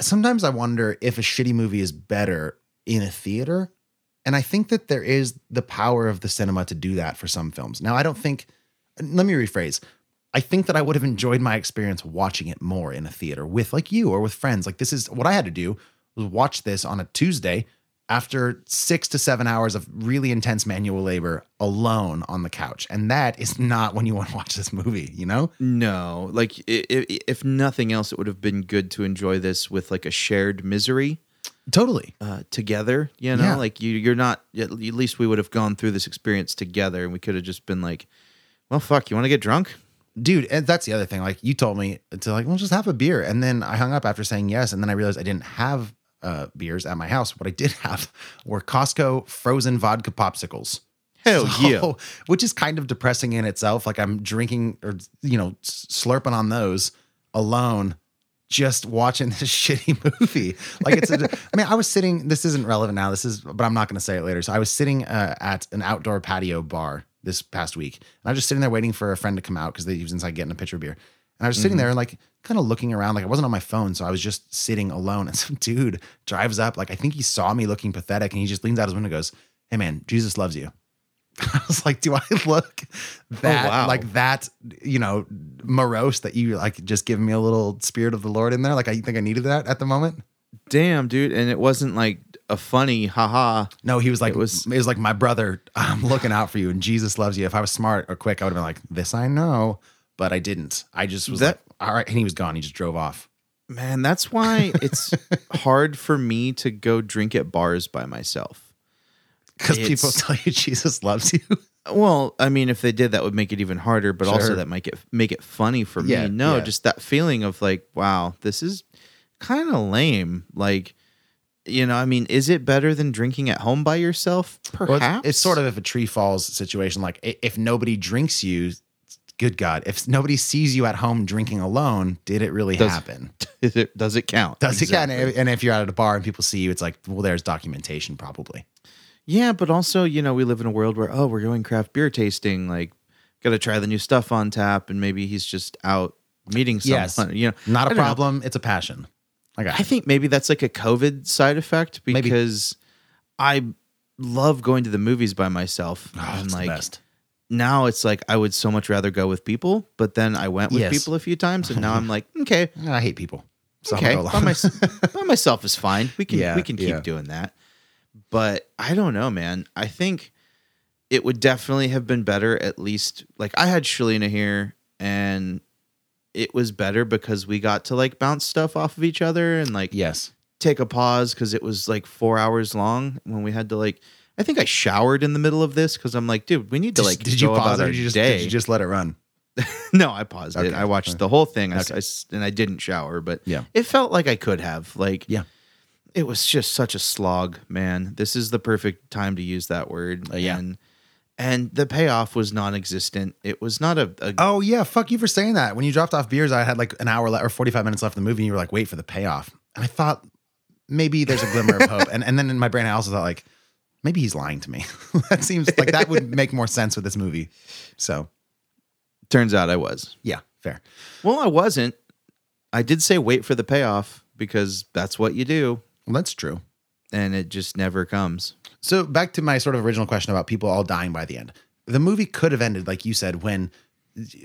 sometimes I wonder if a shitty movie is better in a theater. And I think that there is the power of the cinema to do that for some films. Now, I don't think, let me rephrase. I think that I would have enjoyed my experience watching it more in a theater with like you or with friends. Like this is what I had to do was watch this on a Tuesday after six to seven hours of really intense manual labor alone on the couch. And that is not when you want to watch this movie, you know? No, like i- i- if nothing else, it would have been good to enjoy this with like a shared misery Totally. uh, together. You know, Yeah. like you, you're not. At least we would have gone through this experience together, and we could have just been like, "Well, fuck, you want to get drunk?" Dude and that's the other thing like you told me to like well just have a beer. And then i hung up after saying yes and then i realized i didn't have uh, beers at my house. What i did have were costco frozen vodka popsicles. Hell yeah. which is kind of depressing in itself. Like i'm drinking or you know slurping on those alone just watching this shitty movie. Like it's a, i mean i was sitting this isn't relevant now this is but i'm not going to say it later. So i was sitting uh, at an outdoor patio bar this past week and i was just sitting there waiting for a friend to come out because he was inside getting a pitcher of beer and i was sitting mm-hmm. there and like kind of looking around like i wasn't on my phone so i was just sitting alone and some dude drives up like i think he saw me looking pathetic and he just leans out his window and goes hey man jesus loves you I was like, do I look oh, that wow. like that, you know, morose that you like just giving me a little spirit of the Lord in there? Like I think I needed that at the moment. Damn, dude, and it wasn't like a funny haha. No, he was like, It was, it was- like my brother. I'm looking out for you, and Jesus loves you. If I was smart or quick, I would have been like, this I know, but I didn't. I just was That- like, all right, and he was gone. He just drove off. Man, that's why it's hard for me to go drink at bars by myself. Because people tell you Jesus loves you. Well, I mean, if they did, that would make it even harder. But also, that might get make it funny for Yeah, me. No, yeah. just that feeling of like, wow, this is kind of lame. Like, you know, I mean, is it better than drinking at home by yourself? Well, Perhaps it's, it's sort of if a tree falls situation. Like if nobody drinks you, good God, if nobody sees you at home drinking alone, did it really Does- happen? Is it, does it count? Does it count? Exactly. And if you're out at a bar and people see you, it's like, well, there's documentation probably. Yeah, but also, you know, we live in a world where oh, we're going craft beer tasting. Like, got to try the new stuff on tap, and maybe he's just out meeting someone. You know, not a don't know. problem. It's a passion. I I think maybe that's like a COVID side effect Maybe. because I love going to the movies by myself. Oh, and like best. now it's like I would so much rather go with people, but then I went with Yes. people a few times and now I'm like, okay, I hate people. So okay, by, my, by myself is fine. We can Yeah, we can keep yeah. doing that. But I don't know, man. I think it would definitely have been better at least like I had Shalina here and it was better because we got to like bounce stuff off of each other and like yes. take a pause because it was like four hours long when we had to like I think I showered in the middle of this because I'm like, dude, we need to Did- like did you pause it or did you just, did you just let it run? no, I paused it. I watched Okay. the whole thing Okay. I and I didn't shower, but Yeah. it felt like I could have. Like, Yeah. it was just such a slog, man. This is the perfect time to use that word. Uh, yeah. And, and the payoff was non-existent. It was not a, a Oh yeah, fuck you for saying that. When you dropped off beers, I had like an hour left or 45 minutes left of the movie, and you were like, wait for the payoff. And I thought maybe there's a glimmer of hope. And and then in my brain, I also thought like, maybe he's lying to me. that seems like that would make more sense with this movie. So turns out I was. yeah, fair. Well, I wasn't. I did say wait for the payoff because that's what you do, Well, that's true. and it just never comes. So back to my sort of original question about people all dying by the end. The movie could have ended, like you said, when,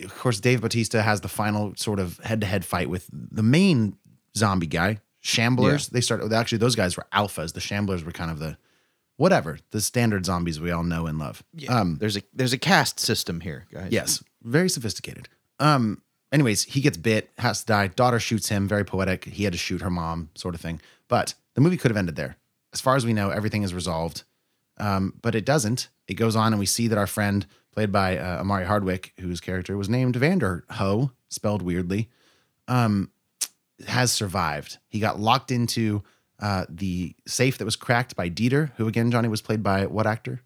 of course, Dave Bautista has the final sort of head-to-head fight with the main zombie guy, Shamblers. They start actually; those guys were alphas. The Shamblers were kind of the whatever the standard zombies we all know and love. Um, There's a there's a caste system here, guys. Yes, very sophisticated. Um. Anyways, he gets bit, has to die. Daughter shoots him. Very poetic. He had to shoot her mom, sort of thing. But the movie could have ended there. As far as we know, everything is resolved. Um, but it doesn't. It goes on, and we see that our friend, played by uh, Omari Hardwick, whose character was named Vanderohe, spelled weirdly, um, has survived. He got locked into uh, the safe that was cracked by Dieter, who again, Johnny was played by what actor?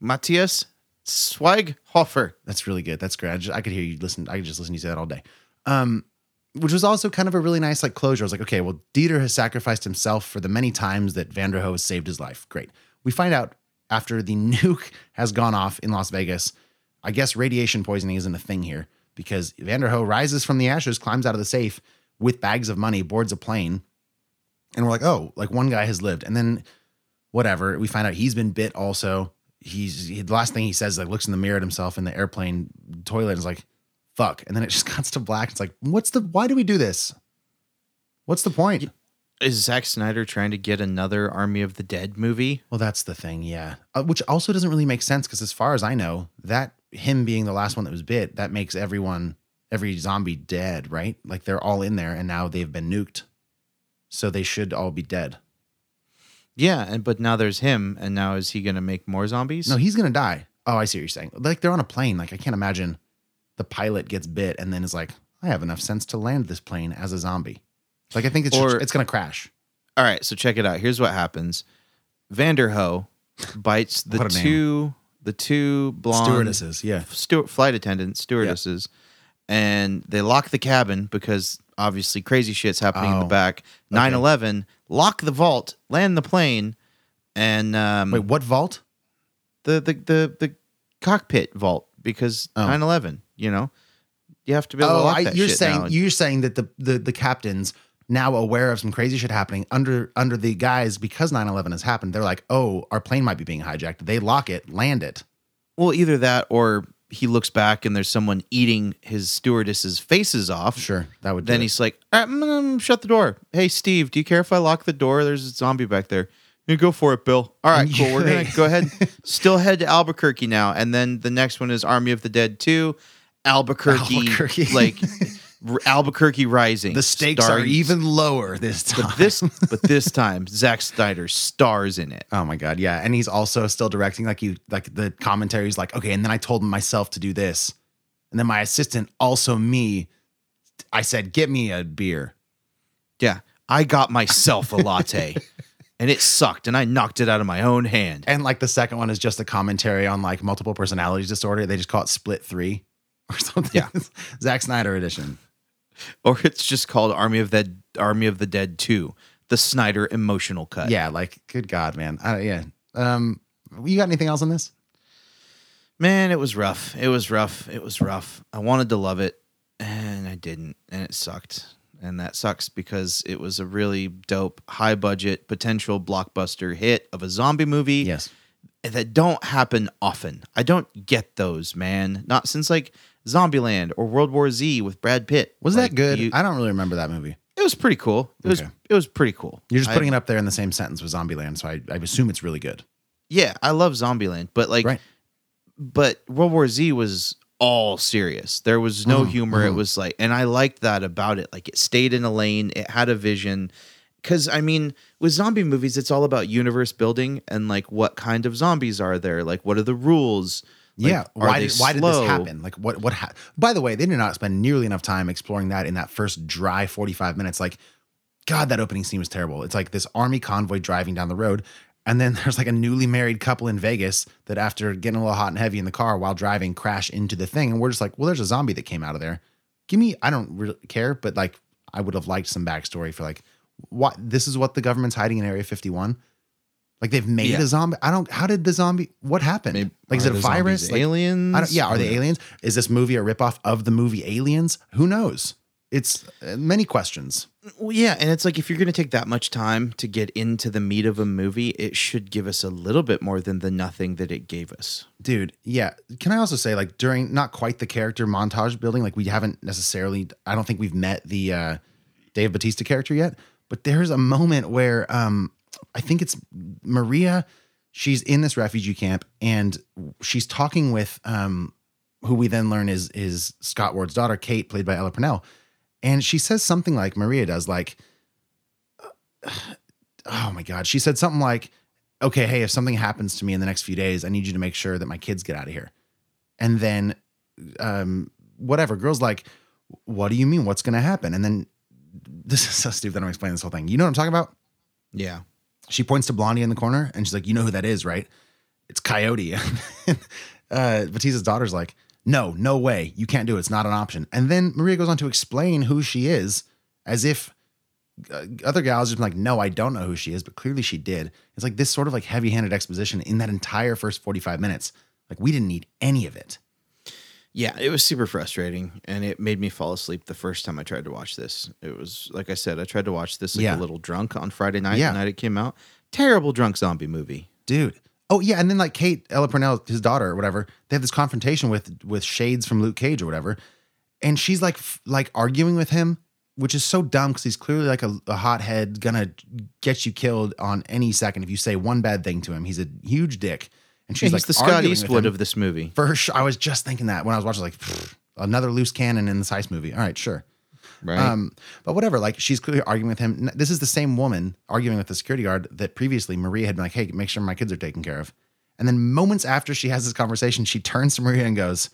Matthias Schweighofer. That's really good. That's great. I, just, I could hear you listen. I could just listen to you say that all day. Um, which was also kind of a really nice like closure. I was like, okay, well, Dieter has sacrificed himself for the many times that Vanderohe has saved his life. Great. We find out after the nuke has gone off in Las Vegas. I guess radiation poisoning isn't a thing here because Vanderohe rises from the ashes, climbs out of the safe with bags of money, boards a plane, and we're like, oh, like one guy has lived, and then whatever. We find out he's been bit also. He's he, the last thing he says, like looks in the mirror at himself in the airplane toilet and is like, fuck. And then it just cuts to black. It's like, what's the why do we do this? What's the point? Is Zack Snyder trying to get another Army of the Dead movie? Well, that's the thing, yeah. Uh, which also doesn't really make sense because as far as I know, that him being the last one that was bit, that makes everyone every zombie dead, right? Like they're all in there and now they've been nuked. So they should all be dead. Yeah, and but now there's him, and now is he going to make more zombies? No, he's gonna die. Oh, I see what you're saying. Like they're on a plane. Like I can't imagine the pilot gets bit and then is like, I have enough sense to land this plane as a zombie. Like I think it's Or- it's gonna crash. All right, so check it out. Here's what happens: Vanderohe bites the a name. two the two blonde Stewardesses, yeah. steward, flight attendants, stewardesses, and they lock the cabin because obviously crazy shit's happening in the Oh, back. 9-11, lock the vault, land the plane, and um, Wait, what vault? the, the the the cockpit vault because Oh. 9-11, You know, you have to be able to Oh, lock I, that you're shit saying you're saying that the, the the captains now aware of some crazy shit happening under under the guys because 9/11 has happened. They're like, "Oh, our plane might be being hijacked." They lock it, land it. Well, either that or he looks back and there's someone eating his stewardesses' faces off. Sure, that would. Then it. he's like, "Ah, mm, "Shut the door." Hey, Steve, do you care if I lock the door? There's a zombie back there. Yeah, go for it, Bill. All right, cool. We're gonna go ahead. Still head to Albuquerque now, and then the next one is Army of the Dead Two, Albuquerque, Albuquerque. like R- Albuquerque Rising. the stakes are even lower this time. But this, but this time, Zack Snyder stars in it. Oh my god, yeah, and he's also still directing. Like you, like the commentary is like, okay, and then I told myself to do this, and then my assistant, also me, I said, get me a beer. Yeah, I got myself a latte, and it sucked, and I knocked it out of my own hand. And like the second one is just a commentary on like multiple personalities disorder. They just call it Split Three or something. Yeah. Zack Snyder edition. or it's just called Army of the Army of the Dead 2, the Snyder emotional cut. Yeah, like good God, man. Uh, yeah. Um, you got anything else on this? Man, it was rough. It was rough. It was rough. I wanted to love it and I didn't and it sucked. And that sucks because it was a really dope, high budget, potential blockbuster hit of a zombie movie Yes. that don't happen often. I don't get those, man. Not since like Zombieland or World War Z with Brad Pitt. Was Like, that good? you- I don't really remember that movie. it was pretty cool. It was it was pretty cool. You're just I- putting it up there in the same sentence with Zombieland, so I, I assume it's really good. Yeah, I love Zombieland, but like, Right. but World War Z was all serious. There was no Mhm, humor. It mhm. was like, and I liked that about it. Like, it stayed in a lane. It had a vision. Because I mean, with zombie movies, it's all about universe building and like what kind of zombies are there? Like, what are the rules? Like, yeah. Why did why did this happen? Like what what ha- By the way, they did not spend nearly enough time exploring that in that first dry 45 minutes. Like God, that opening scene was terrible. It's like this army convoy driving down the road. And then there's like a newly married couple in Vegas that, after getting a little hot and heavy in the car while driving, crash into the thing. And we're just like, well, there's a zombie that came out of there. Give me, I don't really care, but like, I would have liked some backstory for like, what this is what the government's hiding in Area 51. Like they've made Yeah. a zombie. I don't. How did the zombie? What happened? Maybe- like is it a the zombies virus? Like, aliens? I don't, yeah. Are they aliens? Is this movie a ripoff of the movie Aliens? Who knows? It's uh, many questions. Well, yeah, and it's like if you're going to take that much time to get into the meat of a movie, it should give us a little bit more than the nothing that it gave us. dude yeah can i also say like during not quite the character montage building like we haven't necessarily i don't think we've met the uh dave Bautista character yet but there's a moment where um i think it's maria she's in this refugee camp and she's talking with um who we then learn is is scott ward's daughter kate played by ella purnell and she says something like maria does like oh my god. She said something like okay hey if something happens to me in the next few days i need you to make sure that my kids get out of here. And then um whatever. Girls like what do you mean? What's gonna happen? And then this is so stupid that i'm explaining this whole thing. You know what i'm talking about? Yeah. she points to blondie in the corner and she's like you know who that is right? It's coyote. Uh Bautista's daughter's like no no way you can't do it it's not an option and then maria goes on to explain who she is as if uh, other gals just been like no i don't know who she is but clearly she did it's like this sort of like heavy-handed exposition in that entire first 45 minutes like we didn't need any of it Yeah, it was super frustrating and it made me fall asleep the first time I tried to watch this. It was like I said, I tried to watch this like Yeah. a little drunk on Friday night, Yeah. the night it came out. Terrible drunk zombie movie. dude. Oh yeah, and then like Kate Ella Purnell, his daughter or whatever, they have this confrontation with with Shades from Luke Cage or whatever, and she's like f- like arguing with him, which is so dumb because he's clearly like a, a hothead, gonna get you killed on any second if you say one bad thing to him. He's a huge dick, and she's She's like the Scott Eastwood of this movie. For sure, I was just thinking that when I was watching, like another loose cannon in this heist movie. All right, sure. Right. Um, but whatever, like she's clearly arguing with him. This is the same woman arguing with the security guard that previously Maria had been like, "Hey, make sure my kids are taken care of." And then moments after she has this conversation, she turns to Maria and goes,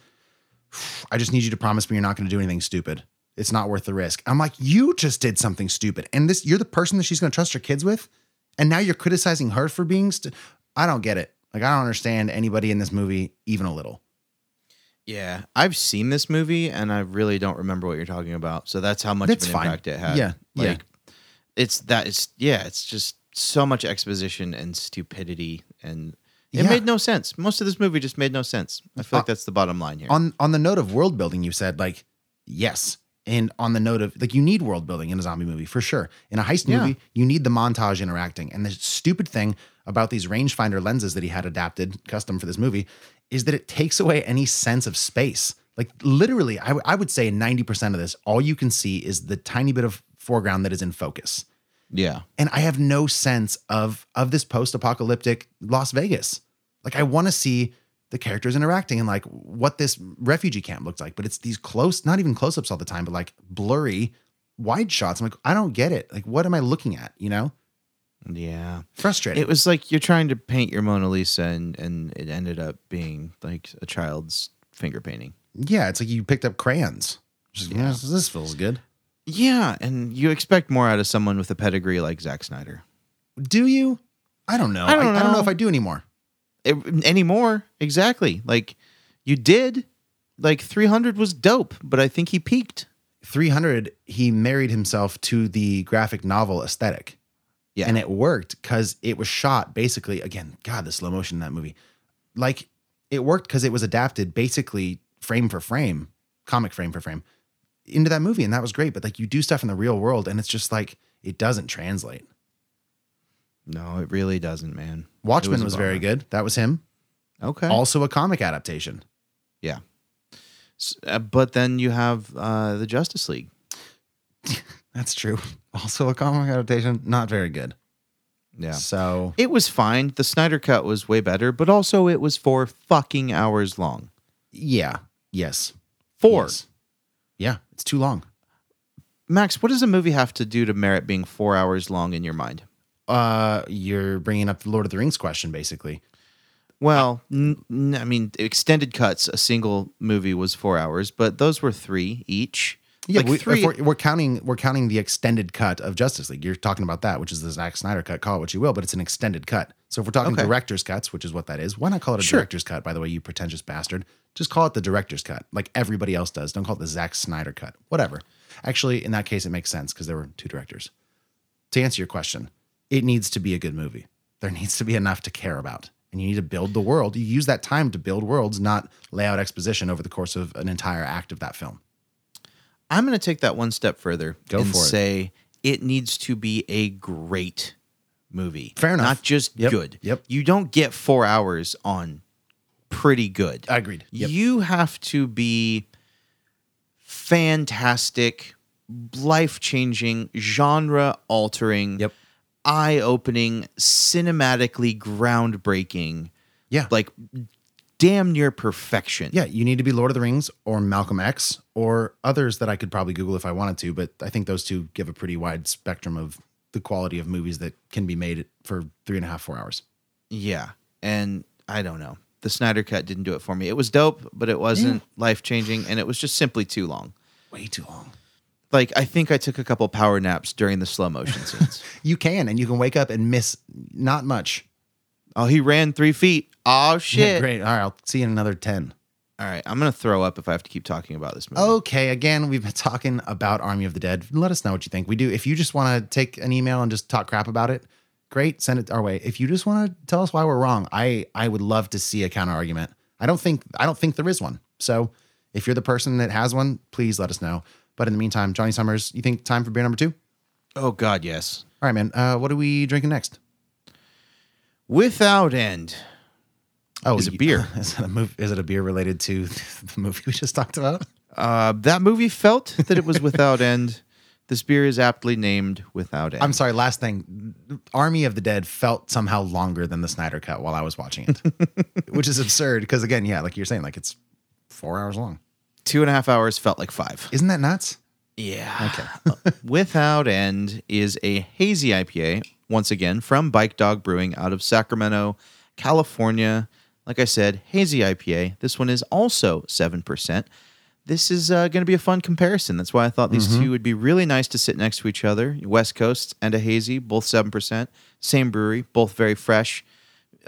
"I just need you to promise me you're not going to do anything stupid. It's not worth the risk." I'm like, "You just did something stupid, and this you're the person that she's going to trust her kids with, and now you're criticizing her for being. St- I don't get it. Like, I don't understand anybody in this movie even a little." Yeah. I've seen this movie and I really don't remember what you're talking about. So that's how much That's of an fine. impact it had. Yeah, yeah. Like it's that it's yeah, it's just so much exposition and stupidity and it Yeah. made no sense. Most of this movie just made no sense. I feel like Uh, that's the bottom line here. on on the note of world building, you said like yes, and on the note of like you need world building in a zombie movie for sure. In a heist Yeah. movie, you need the montage interacting. And the stupid thing about these rangefinder lenses that he had adapted custom for this movie is that it takes away any sense of space. Like literally, I, w- I would say ninety percent of this, all you can see is the tiny bit of foreground that is in focus yeah. and I have no sense of of this post-apocalyptic Las Vegas. Like I want to see the characters interacting and like what this refugee camp looks like, but it's these close, not even close-ups all the time, but like blurry wide shots. I'm like, I don't get it. Like, what am I looking at? You know, Yeah. frustrating. It was like you're trying to paint your Mona Lisa and and it ended up being like a child's finger painting. yeah, it's like you picked up crayons. Just, yeah, this, this feels good. Yeah, and you expect more out of someone with a pedigree like Zack Snyder. Do you? I don't know. I don't I, don't know know. if I do anymore. It, anymore, exactly. Like you did. Like 300 was dope, but I think he peaked. 300, he married himself to the graphic novel aesthetic. Yeah. And it worked because it was shot basically, again, God, the slow motion in that movie. Like it worked because it was adapted basically frame for frame, comic frame for frame into that movie. And that was great. But like you do stuff in the real world and it's just like, it doesn't translate. No, it really doesn't, man. Watchmen a was, very good. That was him. Okay. Also a comic adaptation. yeah. Uh, but then you have uh, the Justice League. That's true. Also a comic adaptation. Not very good. Yeah. So It was fine. The Snyder cut was way better, but also it was four fucking hours long. yeah. Yes. Four. Yes. Yeah. It's too long. Max, what does a movie have to do to merit being four hours long in your mind? Uh, you're bringing up the Lord of the Rings question, basically. Well, n- n- I mean, extended cuts, a single movie was four hours, but those were three each. Yeah, like we, three. we're, we're counting we're counting the extended cut of Justice League. You're talking about that, which is the Zack Snyder cut. Call it what you will, but it's an extended cut. So if we're talking Okay. director's cuts, which is what that is, why not call it a Sure. director's cut? By the way, you pretentious bastard, just call it the director's cut, like everybody else does. Don't call it the Zack Snyder cut. Whatever. Actually, in that case, it makes sense because there were two directors. To answer your question, it needs to be a good movie. There needs to be enough to care about. And you need to build the world. You use that time to build worlds, not lay out exposition over the course of an entire act of that film. I'm going to take that one step further Go and for it. say it needs to be a great movie. Fair enough. Not just Yep. good. Yep. You don't get four hours on pretty good. I agreed. Yep. You have to be fantastic, life changing, genre altering, Yep. eye opening, cinematically groundbreaking, Yeah. like damn near perfection. Yeah, you need to be Lord of the Rings or Malcolm X or others that I could probably Google if I wanted to, but I think those two give a pretty wide spectrum of the quality of movies that can be made for three and a half, four hours. Yeah. And I don't know. The Snyder Cut didn't do it for me. It was dope, but it wasn't life changing and it was just simply too long. Way too long. Like, I think I took a couple power naps during the slow motion scenes. You can, and you can wake up and miss not much. oh, he ran three feet. Oh, Yeah, shit. great. All right, I'll see you in another 10. All right. I'm going to throw up if I have to keep talking about this movie. Okay, again, we've been talking about Army of the Dead. Let us know what you think. We do. If you just want to take an email and just talk crap about it, great, send it our way. If you just want to tell us why we're wrong, I I would love to see a counter argument. I don't think I don't think there is one. So if you're the person that has one, please let us know. But in the meantime, Johnny Summers, you think time for beer number two? Oh, God, yes. All right, man. Uh, what are we drinking next? Without end. Oh, Is it you- beer? Is it a move? Is it a beer related to the movie we just talked about? Uh, that movie felt that it was without end. This beer is aptly named Without End. I'm sorry. Last thing, Army of the Dead felt somehow longer than the Snyder Cut while I was watching it, which is absurd. Because again, yeah, like you're saying, like it's four hours long. Two and a half hours felt like five. Isn't that nuts? Yeah. Okay. Without End is a hazy IPA, once again, from Bike Dog Brewing out of Sacramento, California. Like I said, hazy IPA. This one is also 7%. This is uh, going to be a fun comparison. That's why I thought these two would be really nice to sit next to each other. West Coast and a hazy, both 7%. Same brewery, both very fresh.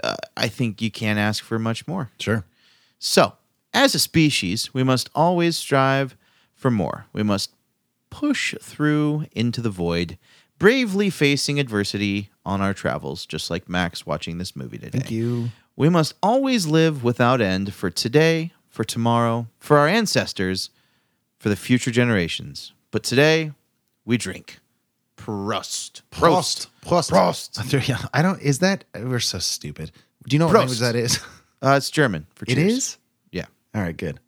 Uh, I think you can't ask for much more. Sure. So, as a species, we must always strive for more. We must push through into the void, bravely facing adversity on our travels, just like Max watching this movie today. Thank you. We must always live without end for today, for tomorrow, for our ancestors, for the future generations. But today, we drink. Prost. Prost. Prost. Prost. Yeah, I don't. Is that we're so stupid? Do you know what Prost. language that is? Uh, it's German for It cheers. is. Yeah. All right, good.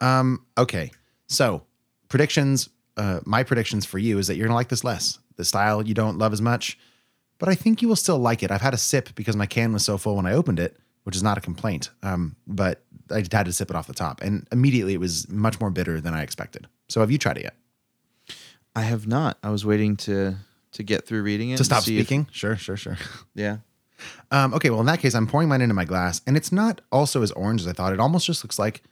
Um, okay. So predictions. Uh, my predictions for you is that you're gonna like this less. The style you don't love as much, but I think you will still like it. I've had a sip because my can was so full when I opened it, which is not a complaint. Um, but I just had to sip it off the top, and immediately it was much more bitter than I expected. So have you tried it yet? I have not. I was waiting to to get through reading it To stop see if- speaking? Sure, sure, sure. yeah. Um, okay, well, in that case, I'm pouring mine into my glass, and it's not also as orange as I thought. It almost just looks like,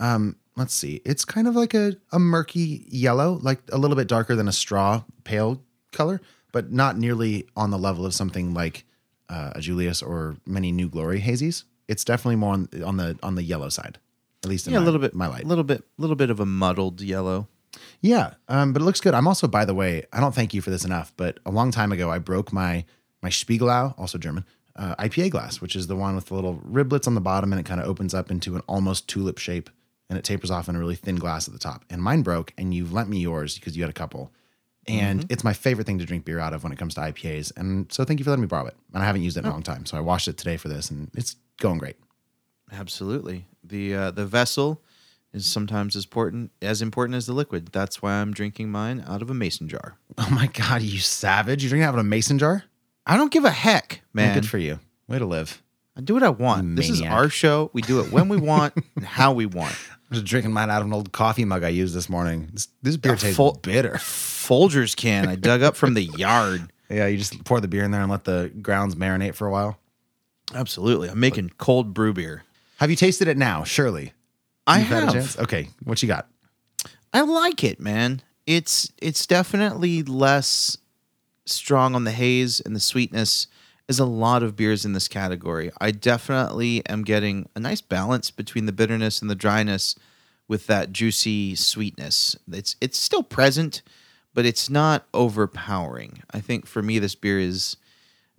um, let's see, it's kind of like a, a murky yellow, like a little bit darker than a straw pale color, but not nearly on the level of something like uh, a Julius or many New Glory hazies. It's definitely more on, on the on the yellow side, at least in yeah, my, a little bit, my light. a little bit, little bit of a muddled yellow. Yeah, um, but it looks good. I'm also, by the way, I don't thank you for this enough, but a long time ago, I broke my my Spiegelau, also German, uh, IPA glass, which is the one with the little riblets on the bottom, and it kind of opens up into an almost tulip shape, and it tapers off in a really thin glass at the top. And mine broke, and you've lent me yours because you had a couple. And it's my favorite thing to drink beer out of when it comes to IPAs. And so thank you for letting me borrow it. And I haven't used it in a long time, so I washed it today for this, and it's going great. Absolutely. The uh, the vessel is sometimes as important as important as the liquid. That's why I'm drinking mine out of a mason jar. Oh my god, you savage! You drink it out of a mason jar? I don't give a heck, Man, man. good for you. Way to live. I do what I want. This is our show. We do it when we want and how we want. I was drinking mine out of an old coffee mug I used this morning. This, this beer tastes full- bitter. Folgers can I dug up from the yard. Yeah, you just pour the beer in there and let the grounds marinate for a while. Absolutely. I'm making cold brew beer. Have you tasted it now? Surely. I You've have. Okay, what you got? I like it, man. It's it's definitely less strong on the haze and the sweetness as a lot of beers in this category. I definitely am getting a nice balance between the bitterness and the dryness with that juicy sweetness. It's it's still present, but it's not overpowering. I think for me this beer is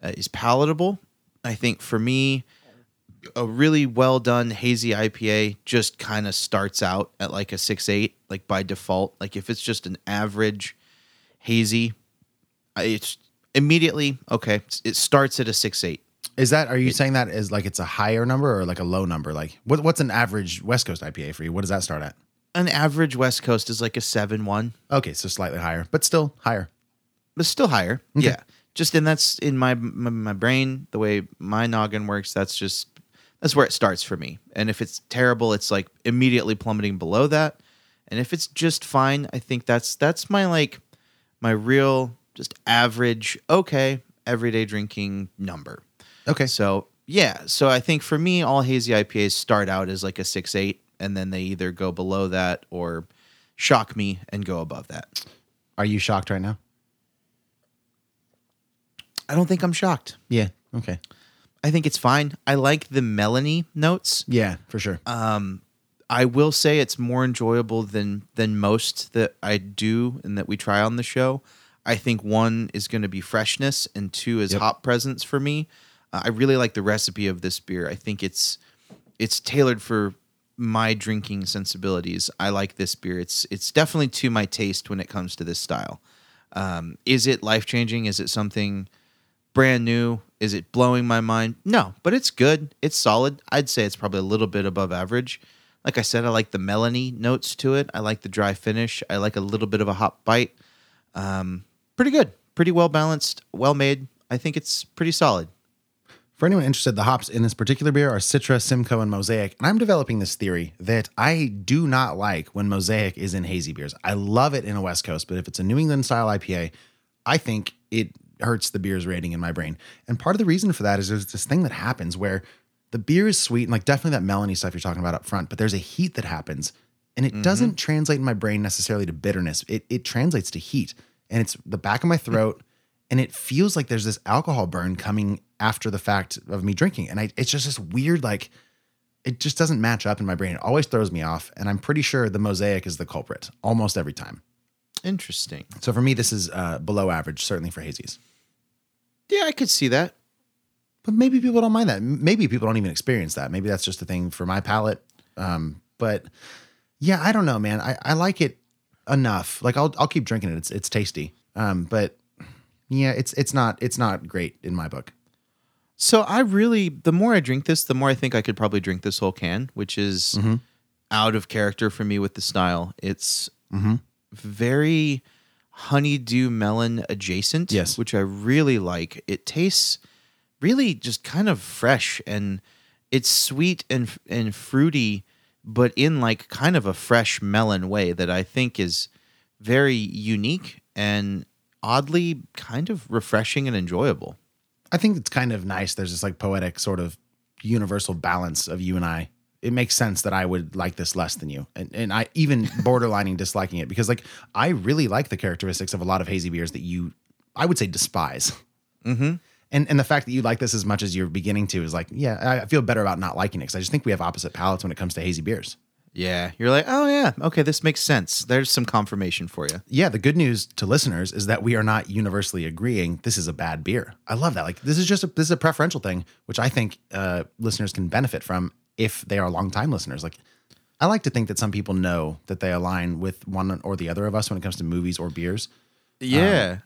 uh, is palatable. I think for me a really well done hazy IPA just kind of starts out at like a six eight, like by default. Like if it's just an average hazy, it's immediately okay. It starts at a six eight. Is that are you saying that is like it's a higher number or like a low number? Like what, what's an average West Coast IPA for you? What does that start at? An average West Coast is like a seven one, Okay, so slightly higher, but still higher. but still higher. Yeah, just and that's in my, my my brain the way my noggin works. That's just that's where it starts for me. And if it's terrible, it's like immediately plummeting below that. And if it's just fine, I think that's that's my like my real just average okay everyday drinking number. Okay. So yeah, so I think for me, all hazy IPAs start out as like a six eight, and then they either go below that or shock me and go above that. Are you shocked right now? I don't think I'm shocked. Yeah. Okay. I think it's fine. I like the melony notes. Yeah, for sure. Um, I will say it's more enjoyable than than most that I do and that we try on the show. I think one is going to be freshness, and two is Yep. hop presence for me. Uh, I really like the recipe of this beer. I think it's it's tailored for my drinking sensibilities. I like this beer. It's it's definitely to my taste when it comes to this style. Um, is it life changing? Is it something brand new? Is it blowing my mind? No, but it's good. It's solid. I'd say it's probably a little bit above average. Like I said, I like the melony notes to it. I like the dry finish. I like a little bit of a hop bite. Um, pretty good. Pretty well balanced. Well made. I think it's pretty solid. For anyone interested, the hops in this particular beer are Citra, Simcoe, and Mosaic. And I'm developing this theory that I do not like when Mosaic is in hazy beers. I love it in a West Coast, but if it's a New England style IPA, I think it hurts the beer's rating in my brain. And part of the reason for that is there's this thing that happens where the beer is sweet and like definitely that melony stuff you're talking about up front, but there's a heat that happens and it mm-hmm. doesn't translate in my brain necessarily to bitterness. It it translates to heat and it's the back of my throat and it feels like there's this alcohol burn coming after the fact of me drinking. And I it's just this weird like it just doesn't match up in my brain. It always throws me off and I'm pretty sure the mosaic is the culprit almost every time. Interesting. So for me this is uh, below average certainly for hazies. Yeah, I could see that. But maybe people don't mind that. Maybe people don't even experience that. Maybe that's just a thing for my palate. Um, but yeah, I don't know, man. I, I like it enough. Like I'll I'll keep drinking it. It's it's tasty. Um, but yeah, it's it's not it's not great in my book. So I really, the more I drink this, the more I think I could probably drink this whole can, which is Mm-hmm. out of character for me with the style. It's very honeydew melon adjacent, Yes. which I really like. It tastes really just kind of fresh and it's sweet and and fruity, but in like kind of a fresh melon way that I think is very unique and oddly kind of refreshing and enjoyable. I think it's kind of nice. There's this like poetic sort of universal balance of you and I. It makes sense that I would like this less than you, and and I even borderlining disliking it because like I really like the characteristics of a lot of hazy beers that you, I would say, despise. Mm-hmm. And and the fact that you like this as much as you're beginning to is like, yeah, I feel better about not liking it because I just think we have opposite palates when it comes to hazy beers. Yeah, you're like, oh yeah, okay, this makes sense. There's some confirmation for you. Yeah, the good news to listeners is that we are not universally agreeing this is a bad beer. I love that. Like this is just a this is a preferential thing, which I think uh, listeners can benefit from if they are longtime listeners. Like I like to think that some people know that they align with one or the other of us when it comes to movies or beers. Yeah.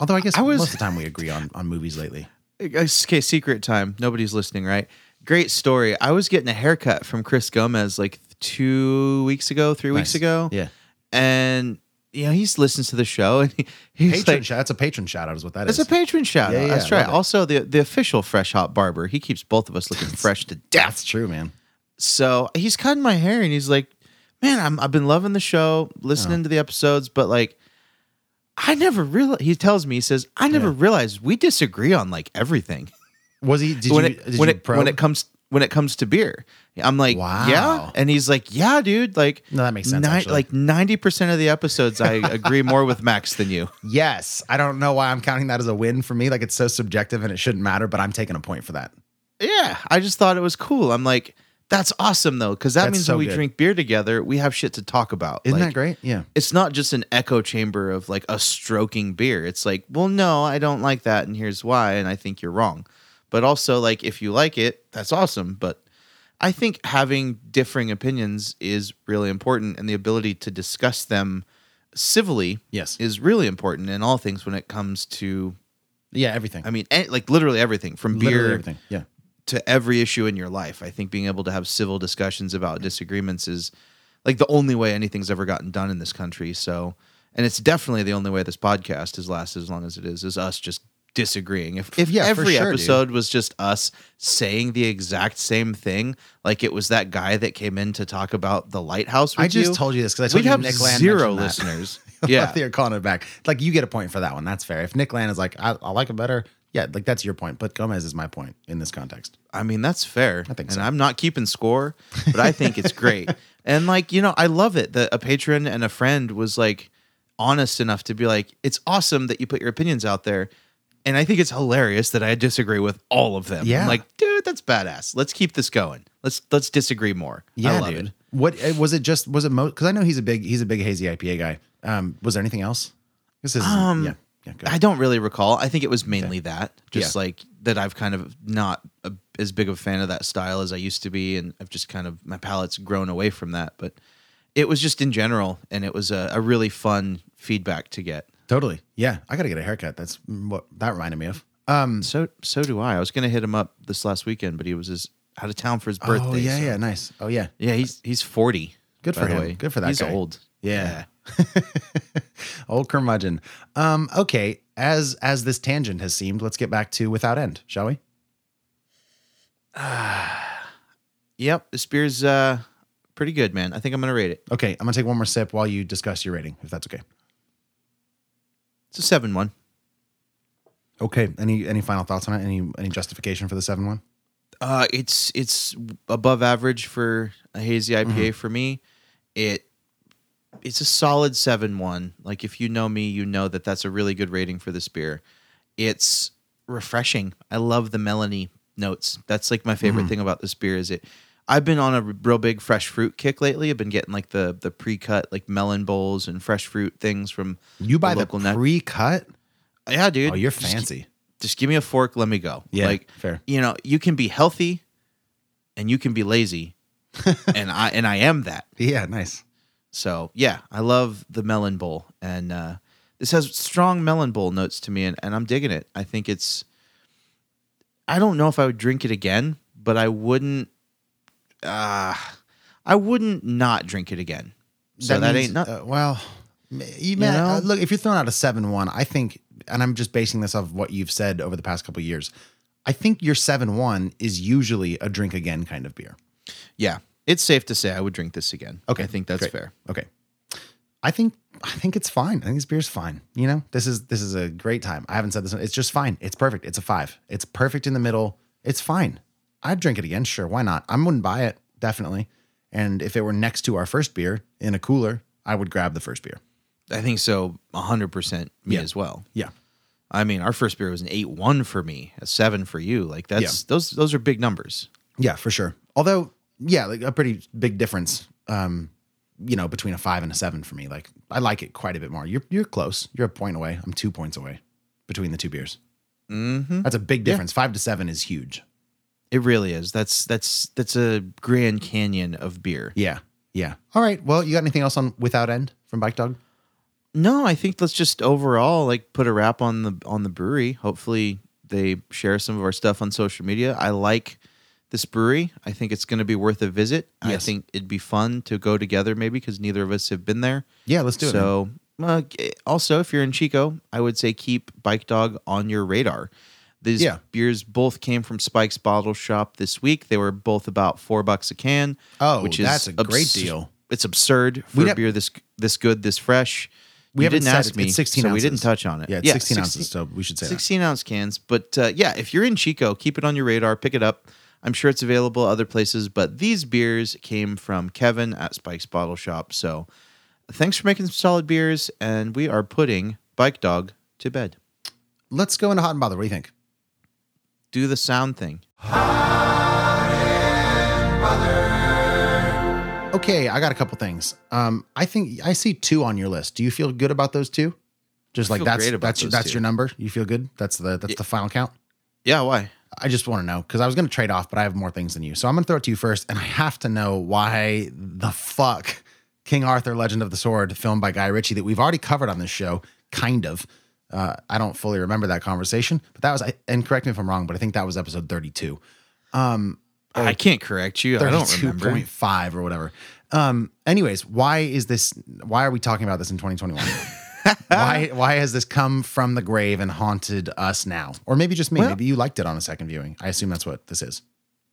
Although I guess I was- most of the time we agree on on movies lately. Uh, okay, secret time. Nobody's listening, right? Great story. I was getting a haircut from Chris Gomez like two weeks ago, three weeks ago. Yeah. And you know, he's listens to the show and he, he's Patron like shout. That's a patron shout out is what that It's is. a patron shout Yeah, out. yeah, That's right. Also, the the official Fresh Hop Barber. He keeps both of us looking fresh to death. That's true, man. So he's cutting my hair and he's like, Man, I'm, I've been loving the show, listening oh. to the episodes, but like, I never realized. He tells me, he says, I never Yeah. realized we disagree on like everything. Was he? Did when you? it did when you it probe? when it comes when it comes to beer. I'm like, Wow. yeah, and he's like, yeah, dude. Like, No, that makes sense, ni- like ninety percent of the episodes, I agree more with Max than you. Yes. I don't know why I'm counting that as a win for me. Like it's so subjective and it shouldn't matter, but I'm taking a point for that. Yeah, I just thought it was cool. I'm like, that's awesome though, because that That's means so when we good. drink beer together, we have shit to talk about. Isn't Like, that great? Yeah. It's not just an echo chamber of like a stroking beer. It's like, well, no, I don't like that, and here's why, and I think you're wrong. But also, like, if you like it, that's awesome. But I think having differing opinions is really important, and the ability to discuss them civilly Yes. is really important in all things when it comes to, Yeah, everything. I mean, eh, like literally everything from Literally beer everything. Yeah. To every issue in your life. I think being able to have civil discussions about disagreements is like the only way anything's ever gotten done in this country. So, and it's definitely the only way this podcast has lasted as long as it is, is us just disagreeing. If if Yeah, every sure, dude. episode was just us saying the exact same thing, like it was that guy that came in to talk about the lighthouse. I just you, told you this because I told we'd you have Nick Land zero listeners. Yeah, you're calling it back. Like you get a point for that one. That's fair. If Nick Land is like, I, I like it better. Yeah, like that's your point. But Gomez is my point in this context. I mean, that's fair. I think and so. I'm not keeping score, but I think it's great. and like, you know, I love it that a patron and a friend was like honest enough to be like, it's awesome that you put your opinions out there. And I think it's hilarious that I disagree with all of them. Yeah. I'm like, dude, that's badass. Let's keep this going. Let's let's disagree more. Yeah, I love dude. it. What uh, was it? Just was it? most Because I know he's a big he's a big hazy IPA guy. Um, was there anything else? This is Um, yeah. Yeah, I don't really recall. I think it was mainly that, just Yeah. like that. I've kind of not a, as big of a fan of that style as I used to be, and I've just kind of my palate's grown away from that. But it was just in general, and it was a, a really fun feedback to get. totally. Yeah, I got to get a haircut. That's what that reminded me of. Um, So so do I. I was gonna hit him up this last weekend, but he was his, out of town for his birthday. oh yeah, so- yeah, nice. Oh yeah, yeah. He's he's forty. Good for him. way. Good for that He's guy. old. Yeah. Old curmudgeon. Um, okay, as as this tangent has seemed, let's get back to without end, shall we? Yep. This beer's uh pretty good, man. I think I'm gonna rate it. Okay, I'm gonna take one more sip while you discuss your rating, if that's okay. It's a seven one. Okay. Any any final thoughts on it? Any any justification for the seven one? Uh, it's it's above average for a hazy IPA for me. It it's a solid seven one. Like if you know me, you know that that's a really good rating for this beer. It's refreshing. I love the melony notes. That's like my favorite mm. thing about this beer. Is it? I've been on a real big fresh fruit kick lately. I've been getting like the the pre cut like melon bowls and fresh fruit things from You buy the, local net- pre-cut? yeah, dude. Oh, you're Just- fancy. just give me a fork, let me go. Yeah, like fair. You know, you can be healthy and you can be lazy. and I and I am that. Yeah, nice. So yeah, I love the melon bowl. And uh this has strong melon bowl notes to me and, and I'm digging it. I think it's I don't know if I would drink it again, but I wouldn't uh I wouldn't not drink it again. So that, means, ain't not uh, well. m- You, man, know? uh, look, if you're throwing out a seven one, I think, and I'm just basing this off of what you've said over the past couple of years. I think your seven one is usually a drink again kind of beer. yeah. It's safe to say I would drink this again. Okay, I think that's great. fair. Okay. I think I think it's fine. I think this beer's fine. You know, this is this is a great time. I haven't said this. It's just fine. It's perfect. It's a five. It's perfect in the middle. It's fine. I'd drink it again. Sure, why not? I wouldn't buy it definitely. And if it were next to our first beer in a cooler, I would grab the first beer. I think so 100% me Yeah. as well. Yeah. I mean, our first beer was an eight one for me, a seven for you. Like that's those those are big numbers. Yeah, for sure. Although, yeah, like a pretty big difference. Um, you know, between a five and a seven for me. Like I like it quite a bit more. You're you're close. You're a point away. I'm two points away between the two beers. Mm-hmm. That's a big difference. Five to seven is huge. It really is. That's that's that's a Grand Canyon of beer. Yeah. Yeah. All right. Well, you got anything else on Without End from Bike Dog? No, I think let's just overall like put a wrap on the on the brewery. Hopefully they share some of our stuff on social media. I like this brewery. I think it's going to be worth a visit. I think it'd be fun to go together maybe because neither of us have been there. Yeah, let's do it. So, uh, also, if you're in Chico, I would say keep Bike Dog on your radar. These Yeah. beers both came from Spike's Bottle Shop this week. They were both about four bucks a can. Oh, which is that's a great abs- deal. It's absurd for We a beer this this good, this fresh. We you didn't ask it. me, 16 so we didn't touch on it. Yeah, it's 16 ounces, so we should say that. 16 ounce cans. But uh, yeah, if you're in Chico, keep it on your radar. Pick it up. I'm sure it's available other places, but these beers came from Kevin at Spike's Bottle Shop. So thanks for making some solid beers, and we are putting Bike Dog to bed. Let's go into hot and bother. What do you think? Do the sound thing. Okay, I got a couple things. Um, I think I see two on your list. Do you feel good about those two? Just like feel that's great about that's those that's two. your number. You feel good? That's the that's the final count. Yeah, why? I just want to know because I was going to trade off, but I have more things than you. So I'm going to throw it to you first, and I have to know why the fuck King Arthur: Legend of the Sword, filmed by Guy Ritchie, that we've already covered on this show, kind of. Uh, I don't fully remember that conversation, but that was, and correct me if I'm wrong, but I think that was episode 32. I can't correct you. I don't remember. 32.5 or whatever. Um, anyways, why is this? Why are we talking about this in 2021? Why why has this come from the grave and haunted us now? Or maybe just me. Well- maybe you liked it on a second viewing. I assume that's what this is.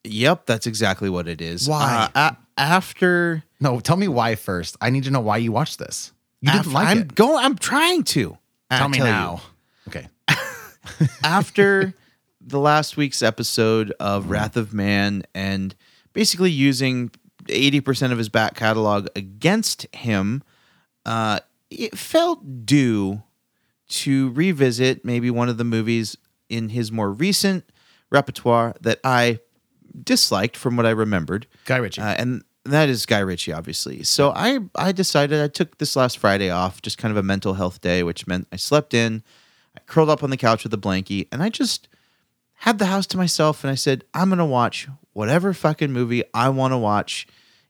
Yep, that's exactly what it is. Why? Uh, a- after No, tell me why first. I need to know why you watched this. You didn't like I'm it. Going, I'm trying to. Tell I'll me you. now. Okay. after the last week's episode of Wrath of Man and basically using 80% of his back catalog against him, uh, it felt due to revisit maybe one of the movies in his more recent repertoire that I disliked from what I remembered. Guy Ritchie. Uh, and that is Guy Ritchie, obviously. So I, I decided I took this last Friday off, just kind of a mental health day, which meant I slept in, I curled up on the couch with a blankie, and I just had the house to myself. And I said, I'm going to watch whatever fucking movie I want to watch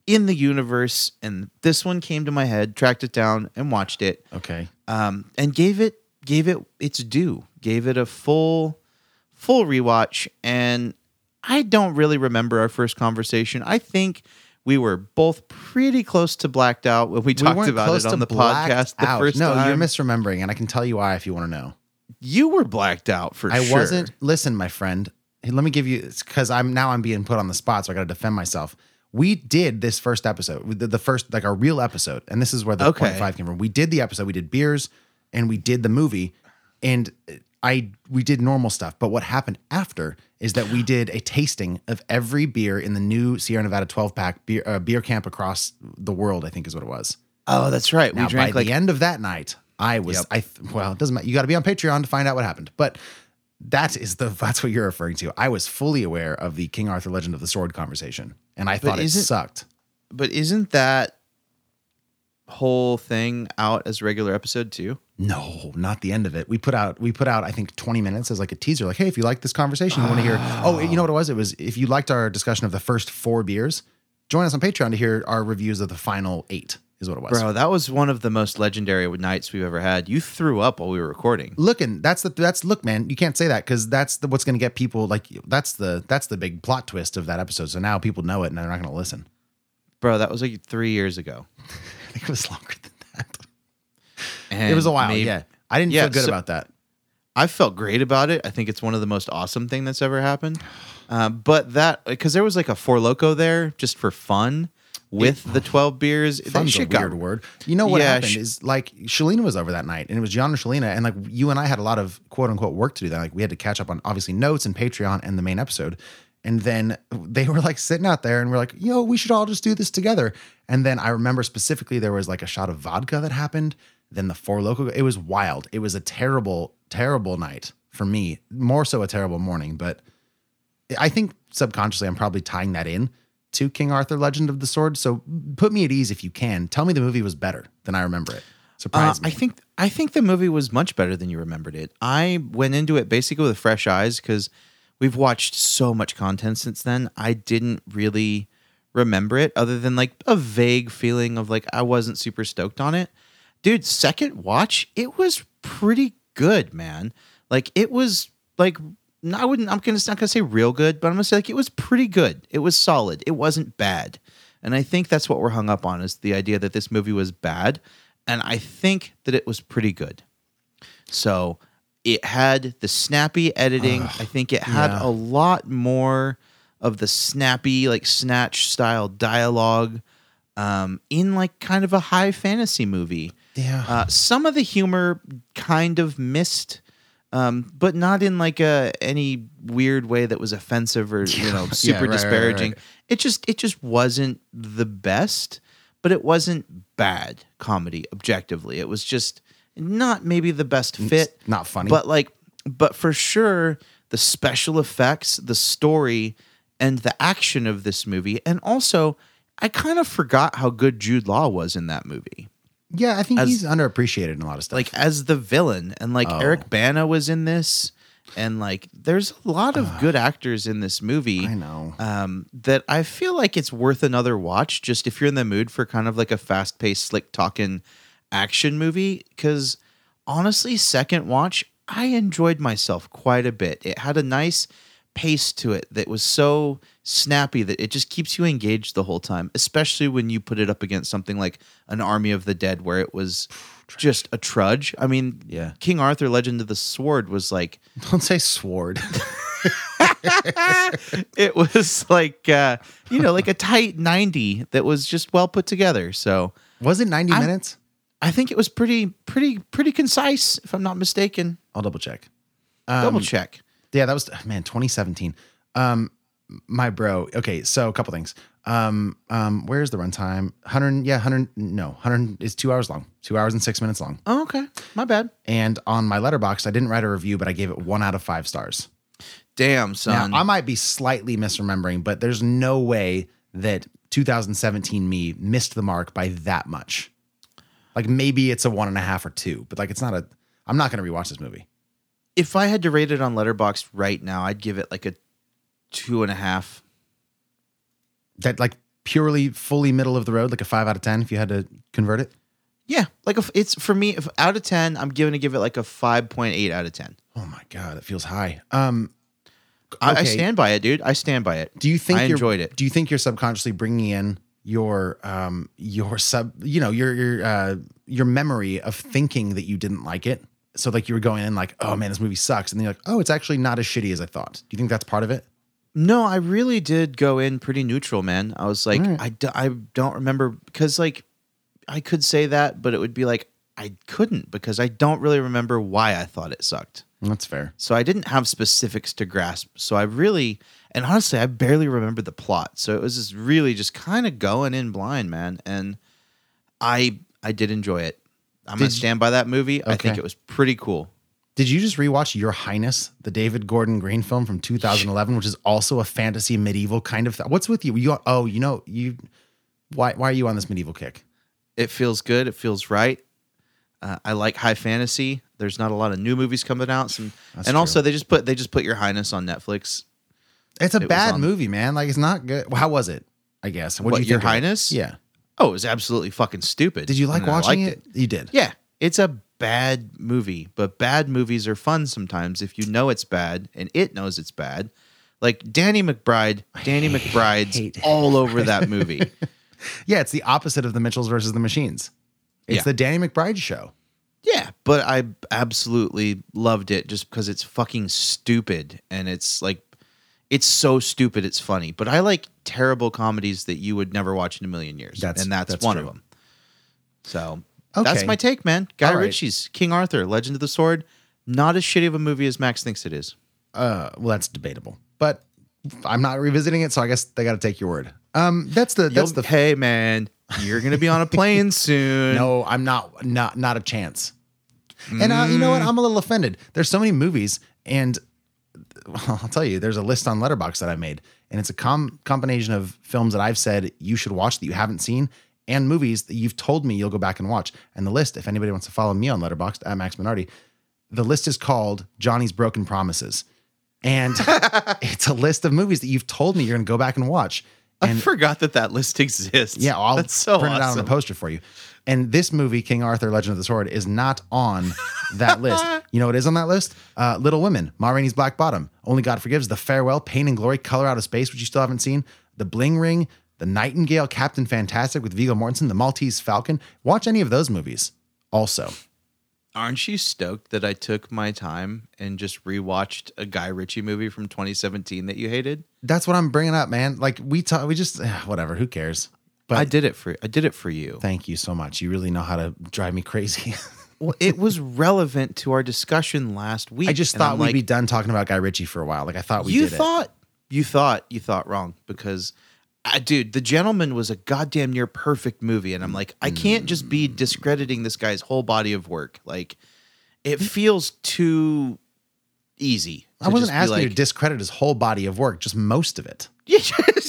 in the universe. And this one came to my head, tracked it down, and watched it okay. um, and gave it gave it its due, gave it a full full rewatch. And I don't really remember our first conversation. I think we were both pretty close to blacked out when we talked weren't about it on the podcast the out. first no, time. you're misremembering, and I can tell you why if you want to know. you were blacked out for I sure. wasn't. Listen, my friend. Let me give you because I'm now I'm being put on the spot, so I got to defend myself. We did this first episode, did the first like our real episode, and this is where the Okay. point five came from. We did the episode, we did beers, and we did the movie, and I we did normal stuff. But what happened after is that we did a tasting of every beer in the new Sierra Nevada 12 pack beer uh, beer camp across the world. I think is what it was. Oh, that's right. Now, we drank by like the end of that night, I was Yep. I well, it doesn't matter. You got to be on Patreon to find out what happened. But that is the that's what you're referring to. I was fully aware of the King Arthur Legend of the Sword conversation, and I thought it sucked. but isn't that whole thing out as a regular episode too? No, not the end of it. We put out we put out I think 20 minutes as like a teaser. Like, hey, if you like this conversation, you want to hear. Oh, you know what it was? It was if you liked our discussion of the first four beers, join us on Patreon to hear our reviews of the final eight. Is what it was. Bro, that was one of the most legendary nights we've ever had. You threw up while we were recording. looking that's the that's look man you can't say that because that's the what's going to get people like that's the that's the big plot twist of that episode so now people know it and they're not going to listen Bro, that was like three years ago. i think it was longer than that And it was a while maybe- yeah i didn't Yeah, feel good so- about that I felt great about it. I think it's one of the most awesome thing that's ever happened. Uh, but that because there was like a Four Loko there just for fun with the twelve beers. that Fun's a weird got word. You know what Yeah, happened sh- is like Shalina was over that night, and it was John and Shalina, and like you and I had a lot of quote unquote work to do. That like we had to catch up on obviously notes and Patreon and the main episode, and then they were like sitting out there, and we're like, yo, we should all just do this together. And then I remember specifically there was like a shot of vodka that happened. Then the Four Loko, it was wild. It was a terrible, terrible night for me. More so a terrible morning, but I think subconsciously I'm probably tying that in to King Arthur Legend of the Sword. So put me at ease if you can. Tell me the movie was better than I remember it. Uh, Surprise me. I think I think the movie was much better than you remembered it. I went into it basically with fresh eyes because we've watched so much content since then. I didn't really remember it other than like a vague feeling of like I wasn't super stoked on it. Dude, second watch, it was pretty good, man. Like it was like I wouldn't I'm gonna not gonna say real good, but I'm gonna say like it was pretty good. It was solid. It wasn't bad. And I think that's what we're hung up on is the idea that this movie was bad. And I think that it was pretty good. So it had the snappy editing. I think it had yeah. a lot more of the snappy, like snatch style dialogue um, in like kind of a high fantasy movie. Yeah. Uh, some of the humor kind of missed um, but not in like a any weird way that was offensive or you know super right, right, right, disparaging. right. It just it just wasn't the best, but it wasn't bad comedy objectively. It was just not maybe the best fit, not funny. but like but for sure the special effects, the story, and the action of this movie, and also I kind of forgot how good Jude Law was in that movie Yeah, I think As- he's underappreciated in a lot of stuff. like as the villain and like Oh. Eric Bana was in this and like there's a lot of good actors in this movie I know. um that I feel like it's worth another watch just if you're in the mood for kind of like a fast-paced slick talking action movie cuz honestly second watch I enjoyed myself quite a bit it had a nice pace to it that was so snappy that it just keeps you engaged the whole time especially when you put it up against something like an army of the dead where it was just a trudge i mean Yeah. king arthur legend of the sword was like Don't say sword. it was like uh you know like a tight 90 that was just well put together so Was it 90 I'm- minutes? i think it was pretty pretty pretty concise if i'm not mistaken I'll double check. double check Yeah, that was man, 2017. Um, my bro. Okay, so a couple things. Um, um, where's the runtime? 100. Yeah, 100. No, 100 is two hours long. Two hours and six minutes long. oh, okay my bad And on my Letterboxd, I didn't write a review, but I gave it one out of five stars. damn Now, son I might be slightly misremembering, but there's no way that 2017 me missed the mark by that much. Like maybe it's a one and a half or two, but like it's not a. I'm not going to rewatch this movie. if i had to rate it on Letterboxd right now i'd give it like a two and a half That like purely fully middle of the road, like a five out of ten. If you had to convert it. yeah like if it's for me if out of 10 i'm giving to give it like a 5.8 out of 10 Oh my god, it feels high. Um, I, I stand by it dude i stand by it do you think i you're- enjoyed it Do you think you're subconsciously bringing in your um your sub you know your your uh your memory of thinking that you didn't like it? So like you were going in like, oh man, this movie sucks, and then you're like, oh, it's actually not as shitty as I thought. Do you think that's part of it? No, I really did go in pretty neutral, man. I was like, I, do, I don't remember because, like, I could say that, but it would be like, I couldn't because I don't really remember why I thought it sucked. That's fair. So I didn't have specifics to grasp. So I really, and honestly, I barely remember the plot. So it was just really just kind of going in blind, man. And I, I did enjoy it. I'm gonna stand by that movie. I think it was pretty cool. Did you just rewatch Your Highness, the David Gordon Green film from 2011, which is also a fantasy medieval kind of? Th- What's with you? You oh, you know you. Why why are you on this medieval kick? It feels good. It feels right. Uh, I like high fantasy. There's not a lot of new movies coming out, Some- and also they just put they just put Your Highness on Netflix. It's a It bad on- movie, man. Like it's not good. How was it? I guess. What'd What, you Your it? Highness? Yeah. Oh, it was absolutely fucking stupid. Did you like watching liked it? You did. Yeah, it's a bad movie, but bad movies are fun sometimes if you know it's bad and it knows it's bad. Like Danny McBride, Danny McBride's all over that movie. Yeah, it's the opposite of the Mitchells versus the Machines. It's Yeah. the Danny McBride show. Yeah, but I absolutely loved it just because it's fucking stupid and it's like it's so stupid it's funny. But I like terrible comedies that you would never watch in a million years, That's- and that's, that's one true. of them. So that's my take, man. Guy right. Ritchie's King Arthur, Legend of the Sword, not as shitty of a movie as Max thinks it is. Uh, well, that's debatable, but I'm not revisiting it, so I guess they got to take your word. Um, that's the that's You'll- the hey man, you're gonna be on a plane soon. no. I'm not not not a chance. And uh, you know what? I'm a little offended. There's so many movies, and well, I'll tell you, there's a list on Letterboxd that I made, and it's a com- combination of films that I've said you should watch that you haven't seen, and movies that you've told me you'll go back and watch. And the list, if anybody wants to follow me on Letterboxd at Max Minardi, the list is called Johnny's Broken Promises, and it's a list of movies that you've told me you're going to go back and watch. I forgot that that list exists. yeah, I'll that's so print it out on a poster for you. And this movie, King Arthur: Legend of the Sword, is not on that list. You know what is on that list? Uh, Little Women, Ma Rainey's Black Bottom, Only God Forgives, The Farewell, Pain and Glory, Color Out of Space, which you still haven't seen, The Bling Ring, The Nightingale, Captain Fantastic with Viggo Mortensen, The Maltese Falcon. Watch any of those movies. Also, Aren't you stoked that I took my time and just rewatched a Guy Ritchie movie from 2017 that you hated? that's what I'm bringing up, man. Like we talk, we just eh, whatever. Who cares? But I did it for I did it for you. Thank you so much. You really know how to drive me crazy. well, it was relevant to our discussion last week. I just thought we'd like, be done talking about Guy Ritchie for a while. Like I thought we you did it. thought you thought you thought wrong because uh, dude the gentleman was a goddamn near perfect movie and i'm like i can't just be Mm. discrediting this guy's whole body of work like it feels too easy I wasn't asking you to discredit his whole body of work, just most of it. Yeah,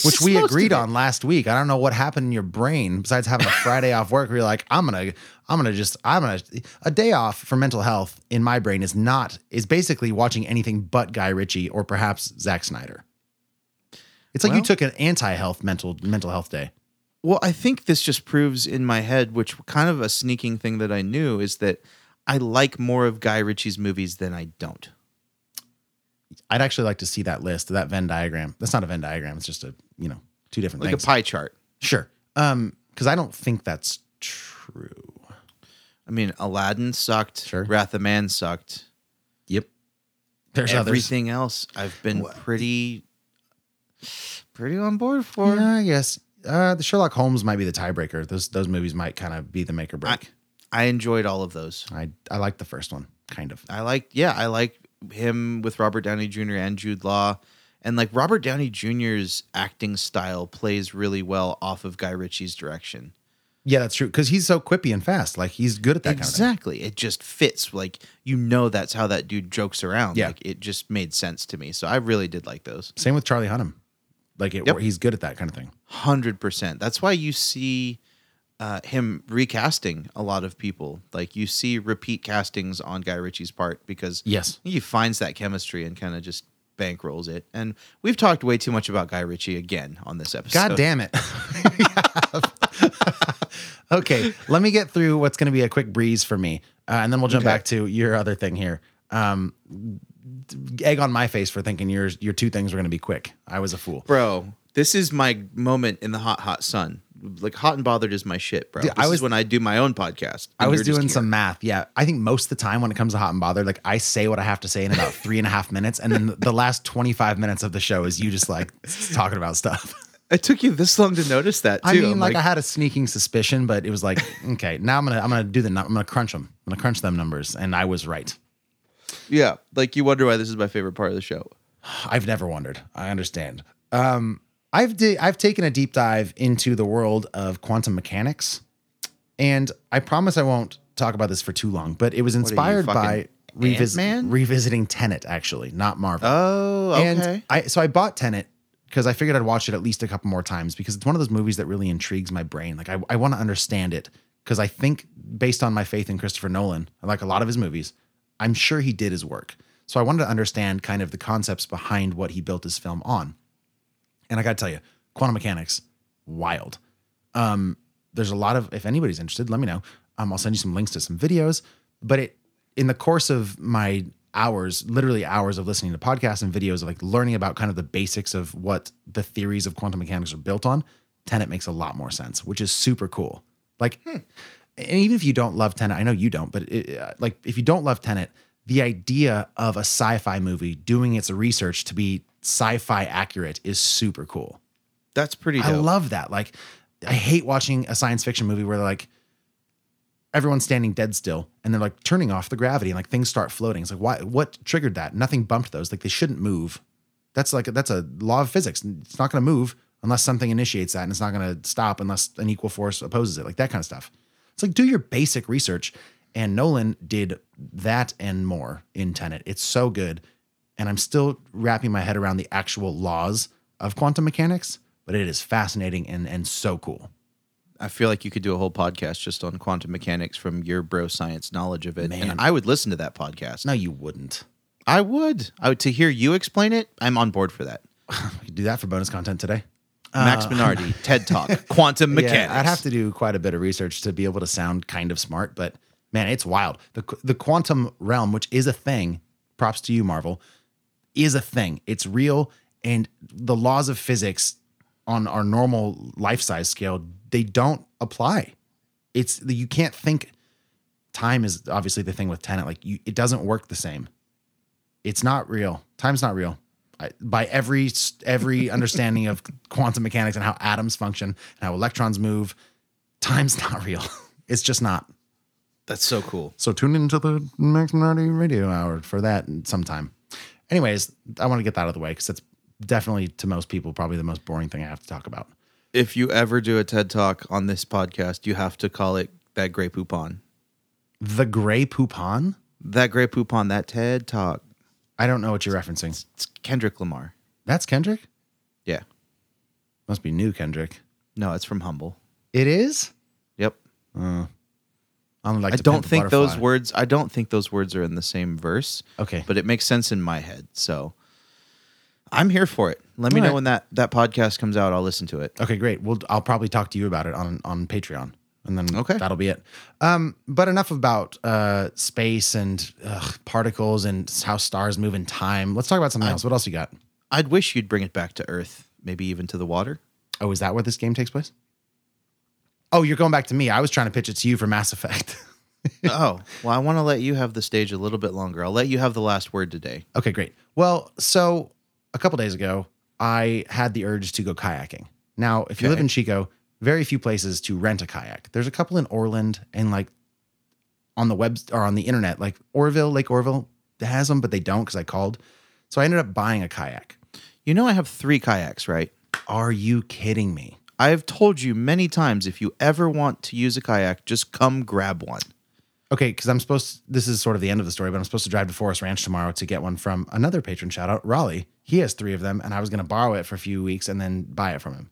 which we agreed on last week. I don't know what happened in your brain besides having a Friday off work where you're like, I'm gonna, I'm gonna just, I'm gonna, a day off for mental health in my brain is not, is basically watching anything but Guy Ritchie or perhaps Zack Snyder. It's like you took an anti-health mental mental health day. Well, I think this just proves in my head, which kind of a sneaking thing that I knew is that I like more of Guy Ritchie's movies than I don't. I'd actually like to see that list, that Venn diagram. That's not a Venn diagram. It's just a, you know, two different Like things. a pie chart. Sure. Um, because I don't think that's true. I mean, Aladdin sucked. Sure. Wrath of Man sucked. Yep. There's others. Everything else I've been pretty pretty on board for. Yeah, I guess. Uh, the Sherlock Holmes might be the tiebreaker. Those those movies might kind of be the make or break. I enjoyed all of those. I I like the first one, kind of. I like yeah, I like him with Robert Downey Jr. and Jude Law. And like Robert Downey Jr.'s acting style plays really well off of Guy Ritchie's direction. Yeah, that's true. Because he's so quippy and fast. Like he's good at that kind of exactly. It just fits. Like you know that's how that dude jokes around. Yeah. Like it just made sense to me. So I really did like those. Same with Charlie Hunnam. Like it, Yep. he's good at that kind of thing. Hundred percent. That's why you see uh, him recasting a lot of people. Like you see repeat castings on Guy Ritchie's part because Yes. he finds that chemistry and kind of just bankrolls it. And we've talked way too much about Guy Ritchie again on this episode. God damn it. okay, let me get through what's going to be a quick breeze for me, uh, and then we'll jump Okay. back to your other thing here. Um, egg on my face for thinking your your two things were going to be quick. I was a fool. bro. This is my moment in the hot, hot sun. Like hot and bothered is my shit, bro. Dude, this I is was- when I do my own podcast. I was doing some math. Yeah. I think most of the time when it comes to hot and bothered, like I say what I have to say in about three and a half minutes. And then the last 25 minutes of the show is you just like talking about stuff. It took you this long to notice that too. I mean, I'm like, I had a sneaking suspicion, but it was like, okay, now I'm going to, I'm to do the, I'm going to crunch them. I'm going to crunch them numbers. And I was right. Yeah, like you wonder why this is my favorite part of the show. I've never wondered. I understand. Um, I've di- I've taken a deep dive into the world of quantum mechanics, and I promise I won't talk about this for too long. But it was inspired by revis- revisiting Tenet, actually, not Marvel. Oh, okay. And I so I bought Tenet because I figured I'd watch it at least a couple more times because it's one of those movies that really intrigues my brain. Like I, I want to understand it because I think based on my faith in Christopher Nolan, I like a lot of his movies. I'm sure he did his work. So I wanted to understand kind of the concepts behind what he built his film on. And I got to tell you, quantum mechanics, wild. Um, there's a lot of if anybody's interested, let me know. Um, I'll send you some links to some videos. But it in the course of my hours, literally hours of listening to podcasts and videos of like learning about kind of the basics of what the theories of quantum mechanics are built on, Tenet makes a lot more sense, which is super cool. Like, and even if you don't love Tenet, I know you don't, but it, uh, like if you don't love Tenet, the idea of a sci-fi movie doing its research to be sci-fi accurate is super cool. That's pretty dope. I love that. Like, I hate watching a science fiction movie where they're like, everyone's standing dead still and they're like turning off the gravity and like things start floating. It's like, why, what triggered that? Nothing bumped those. Like, they shouldn't move. That's like, that's a law of physics. It's not going to move unless something initiates that and it's not going to stop unless an equal force opposes it. Like, that kind of stuff. It's like, do your basic research. And Nolan did that and more in Tenet. It's so good. And I'm still wrapping my head around the actual laws of quantum mechanics, but it is fascinating and, and so cool. I feel like you could do a whole podcast just on quantum mechanics from your bro science knowledge of it. Man. And I would listen to that podcast. No, you wouldn't. I would. I would to hear you explain it. I'm on board for that. We could do that for bonus content today. Uh, Max Minardi, TED Talk, quantum mechanics. Yeah, I'd have to do quite a bit of research to be able to sound kind of smart, but man, it's wild. The the quantum realm, which is a thing, props to you, Marvel, is a thing. It's real, and the laws of physics on our normal life size scale they don't apply. It's you can't think. Time is obviously the thing with Tenet. Like you, it doesn't work the same. It's not real. Time's not real. I, by every every understanding of quantum mechanics and how atoms function and how electrons move, time's not real. It's just not. That's so cool. So tune into the Max Minardi radio hour for that sometime. Anyways, I want to get that out of the way because that's definitely to most people probably the most boring thing I have to talk about. If you ever do a TED talk on this podcast, you have to call it that Grey Poupon. The Grey Poupon? That Grey Poupon, that TED talk. I don't know what you're referencing. It's Kendrick Lamar. That's Kendrick? Yeah. Must be new Kendrick. No, it's from Humble. It is? Yep. Uh, like I don't Pimp a think those words I don't think those words are in the same verse. Okay. But it makes sense in my head. So I'm here for it. Let me All know right. when that that podcast comes out. I'll listen to it. Okay, great. Well, I'll probably talk to you about it on on Patreon, and then Okay. that'll be it. Um, but enough about uh, space and ugh, particles and how stars move in time. Let's talk about something else. What else you got? I'd wish you'd bring it back to Earth, maybe even to the water. Oh, is that where this game takes place? Oh, you're going back to me. I was trying to pitch it to you for Mass Effect. oh, well, I want to let you have the stage a little bit longer. I'll let you have the last word today. okay, great. Well, so a couple days ago, I had the urge to go kayaking. Now, if you live in Chico, very few places to rent a kayak. There's a couple in Orland and like on the web or on the internet, like Oroville, Lake Oroville has them, but they don't because I called. So I ended up buying a kayak. You know, I have three kayaks, right? Are you kidding me? I've told you many times if you ever want to use a kayak, just come grab one. Okay, because I'm supposed. this is sort of the end of the story, but I'm supposed to drive to Forest Ranch tomorrow to get one from another patron shout out, Raleigh. He has three of them, and I was going to borrow it for a few weeks and then buy it from him.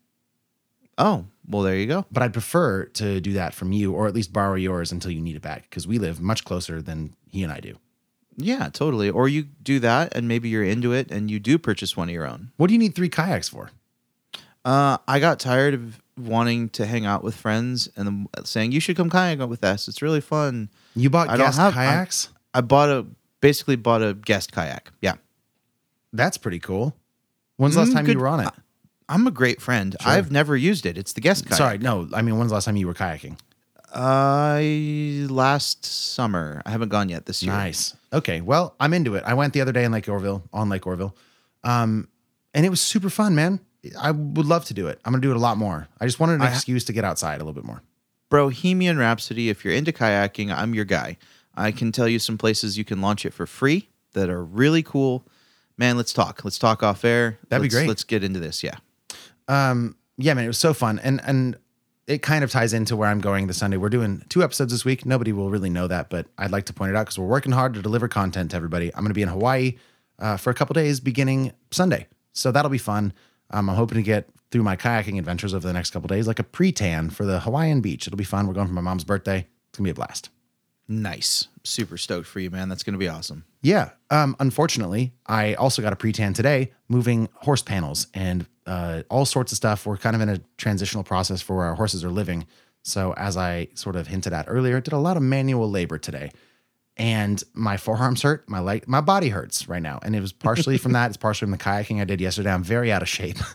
Oh, well, there you go. But I'd prefer to do that from you, or at least borrow yours until you need it back, because we live much closer than he and I do. Yeah, totally. Or you do that and maybe you're into it and you do purchase one of your own. What do you need three kayaks for? Uh, I got tired of wanting to hang out with friends and saying, you should come kayaking with us. It's really fun. You bought I guest have- kayaks? I bought a, basically bought a guest kayak. Yeah. That's pretty cool. When's the last Mm, time you were on it? I'm a great friend. I've never used it. It's the guest kayak. Sorry, no. I mean, when's the last time you were kayaking? I last summer. I haven't gone yet this year. Nice. Okay. Well, I'm into it. I went the other day in Lake Oroville, on Lake Oroville. Um, and it was super fun, man. I would love to do it. I'm going to do it a lot more. I just wanted an I excuse to get outside a little bit more. Bohemian Rhapsody, if you're into kayaking, I'm your guy. I can tell you some places you can launch it for free that are really cool. Man, let's talk. Let's talk off air. That'd be Let's- great. Let's get into this. Yeah. Um, yeah, man, it was so fun. And, and, it kind of ties into where I'm going this Sunday. We're doing two episodes this week. Nobody will really know that, but I'd like to point it out because we're working hard to deliver content to everybody. I'm going to be in Hawaii uh, for a couple days beginning Sunday. So that'll be fun. Um, I'm hoping to get through my kayaking adventures over the next couple days, like a pre tan for the Hawaiian beach. It'll be fun. We're going for my mom's birthday. It's going to be a blast. Nice. Super stoked for you, man. That's going to be awesome. Yeah. Um, unfortunately, I also got a pre-tan today, moving horse panels and uh, all sorts of stuff. We're kind of in a transitional process for where our horses are living. So as I sort of hinted at earlier, did a lot of manual labor today. And my forearms hurt, my leg, my body hurts right now. And it was partially from that. It's partially from the kayaking I did yesterday. I'm very out of shape.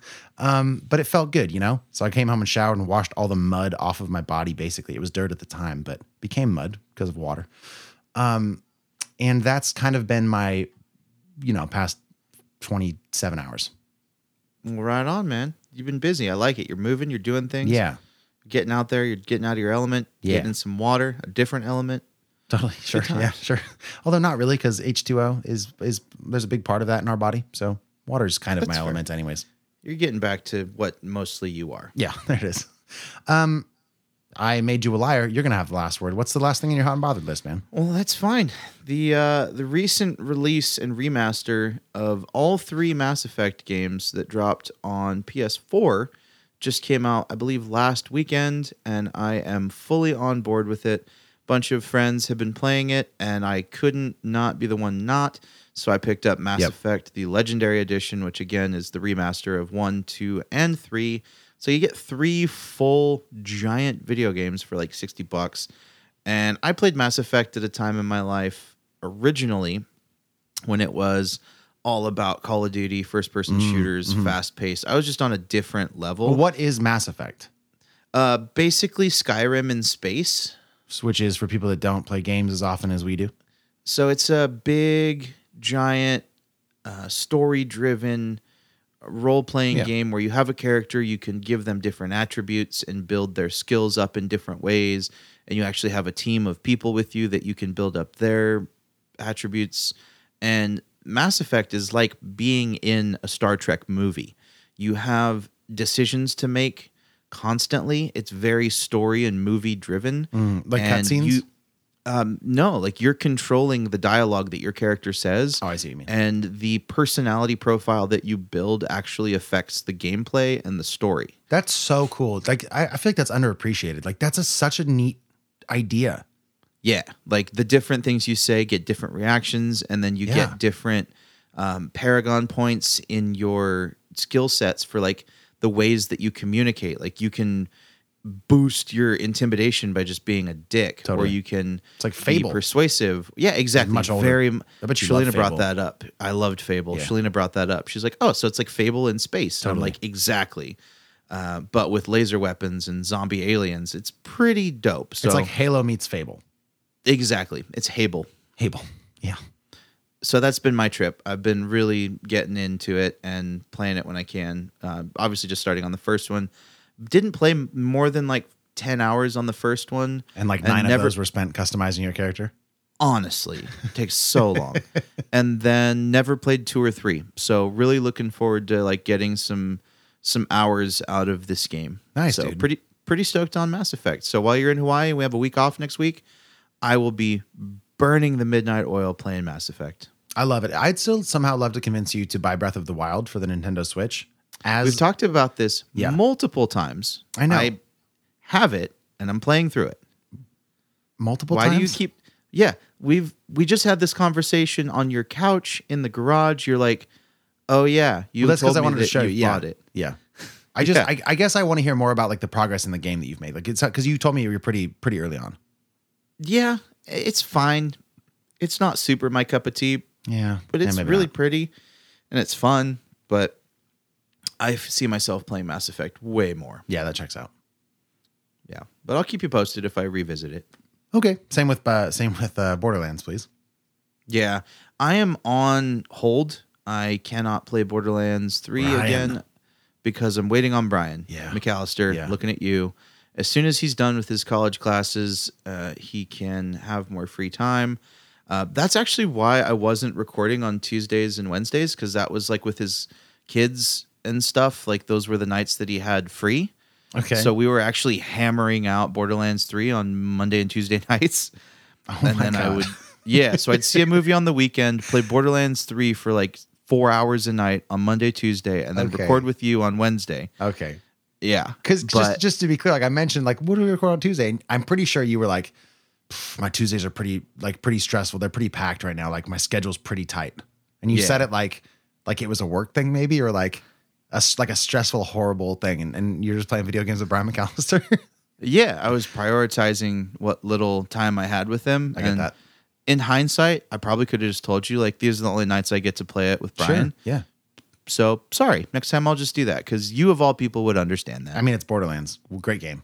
Um, but it felt good, you know? So I came home and showered and washed all the mud off of my body, basically. It was dirt at the time, but became mud because of water and that's kind of been my you know past 27 hours Well, right on, man. You've been busy. I like it. You're moving. You're doing things. yeah Getting out there. You're getting out of your element. Yeah. Getting in some water. A different element. totally sure yeah sure although not really because h2o is is there's a big part of that in our body so water is kind of That's my fair. element anyways You're getting back to what mostly you are. yeah there it is um i made you a liar you're gonna have the last word what's the last thing in your hot and bothered list man Well, that's fine. The uh, the recent release and remaster of all three Mass Effect games that dropped on PS4 just came out, I believe, last weekend, and I am fully on board with it. Bunch of friends have been playing it, and I couldn't not be the one not. So I picked up Mass Yep. Effect, the Legendary Edition, which again is the remaster of one, two, and three. So you get three full giant video games for like 60 bucks. And I played Mass Effect at a time in my life originally when it was all about Call of Duty, first person shooters, fast paced. I was just on a different level. well, what is mass effect Uh, basically, Skyrim in space. which is for people that don't play games as often as we do So it's a big, giant, uh, story driven role playing Yeah. game where you have a character, you can give them different attributes and build their skills up in different ways. And you actually have a team of people with you that you can build up their attributes. And Mass Effect is like being in a Star Trek movie. You have decisions to make constantly. It's very story and movie driven. Mm, like cutscenes? You- Um, no, like you're controlling the dialogue that your character says. Oh, I see what you mean. And the personality profile that you build actually affects the gameplay and the story. That's so cool. Like I, I feel like that's underappreciated. Like that's a, such a neat idea. Yeah, like the different things you say get different reactions, and then you Yeah. get different um, paragon points in your skill sets for like the ways that you communicate. Like you can boost your intimidation by just being a dick, or you can It's like be Fable. persuasive. Yeah, exactly. Much older. Very. I bet you Shalina brought that up. I loved Fable. Yeah. Shalina brought that up. She's like, "Oh, so it's like Fable in space." And I'm like, "Exactly." Uh, but with laser weapons and zombie aliens, it's pretty dope. So it's like Halo meets Fable. exactly, it's Hable Hable. Yeah. so that's been my trip. I've been really getting into it and playing it when I can. Uh, obviously, just starting on the first one. Didn't play more than like ten hours on the first one, And like nine never, of those were spent customizing your character. honestly it takes so long. and then never played two or three. So really looking forward to like getting some some hours out of this game. Nice, so dude. pretty pretty stoked on Mass Effect. So while you're in Hawaii, we have a week off next week. I will be burning the midnight oil playing Mass Effect. I love it. I'd still somehow love to convince you to buy Breath of the Wild for the Nintendo Switch. As We've talked about this Yeah. multiple times. I know. I have it and I'm playing through it. multiple Why times. do you keep Yeah, we've we just had this conversation on your couch in the garage. You're like, "Oh yeah, you Well, that's told because I me wanted to show you. you Yeah. bought it." Yeah. I just, Yeah. I, I guess I want to hear more about like the progress in the game that you've made. Like it's because you told me you were pretty, pretty early on. Yeah, it's fine. It's not super my cup of tea, Yeah. but it's maybe really not. pretty and it's fun, but I see myself playing Mass Effect way more. yeah, that checks out. Yeah. But I'll keep you posted if I revisit it. Okay. Same with, uh, same with uh, Borderlands, please. Yeah, I am on hold. I cannot play Borderlands 3 Brian. again because I'm waiting on Brian Yeah. McAllister, Yeah. looking at you. As soon as he's done with his college classes, uh, he can have more free time. Uh, that's actually why I wasn't recording on Tuesdays and Wednesdays because that was like with his kids and stuff. Like those were the nights that he had free. Okay. So we were actually hammering out Borderlands 3 on Monday and Tuesday nights. Oh and Oh my then I would Yeah, so I'd see a movie on the weekend, play Borderlands 3 for like 4 hours a night on Monday, Tuesday, and then Okay. record with you on Wednesday. okay. Yeah. Because just, just to be clear, like I mentioned, like what do we record on Tuesday? And I'm pretty sure you were like, my Tuesdays are pretty like pretty stressful. They're pretty packed right now. Like my schedule's pretty tight. And you Yeah. said it like like it was a work thing, maybe, or like a like a stressful, horrible thing. And, and you're just playing video games with Brian McAllister. yeah, I was prioritizing what little time I had with him. I get and that. In hindsight, I probably could have just told you like these are the only nights I get to play it with Brian. Yeah. So sorry. Next time I'll just do that because you of all people would understand that. I mean, it's Borderlands. Great game.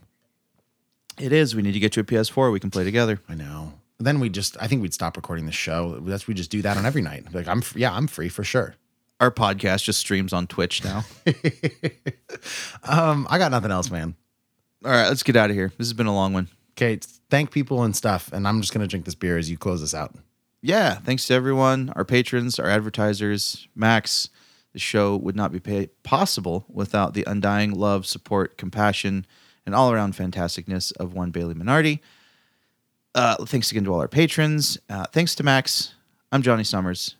it is. We need to get you a PS4. We can play together. I know. Then we just, I think we'd stop recording the show. That's we just do that on every night. Like I'm, yeah, I'm free for sure. Our podcast just streams on Twitch now. Um, I got nothing else, man. All right, let's get out of here. This has been a long one. Okay, thank people and stuff. And I'm just gonna drink this beer as you close this out. Yeah, thanks to everyone, our patrons, our advertisers, Max. The show would not be pa- possible without the undying love, support, compassion, and all around fantasticness of one Bailey Minardi. Uh, thanks again to all our patrons. Uh, thanks to Max. I'm Johnny Summers.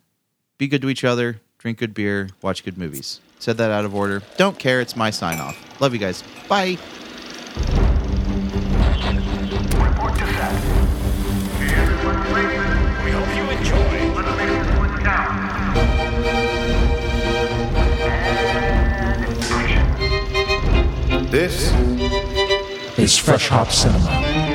Be good to each other, drink good beer, watch good movies. Said that out of order. Don't care. It's my sign off. Love you guys. Bye. This is Fresh Hop Cinema.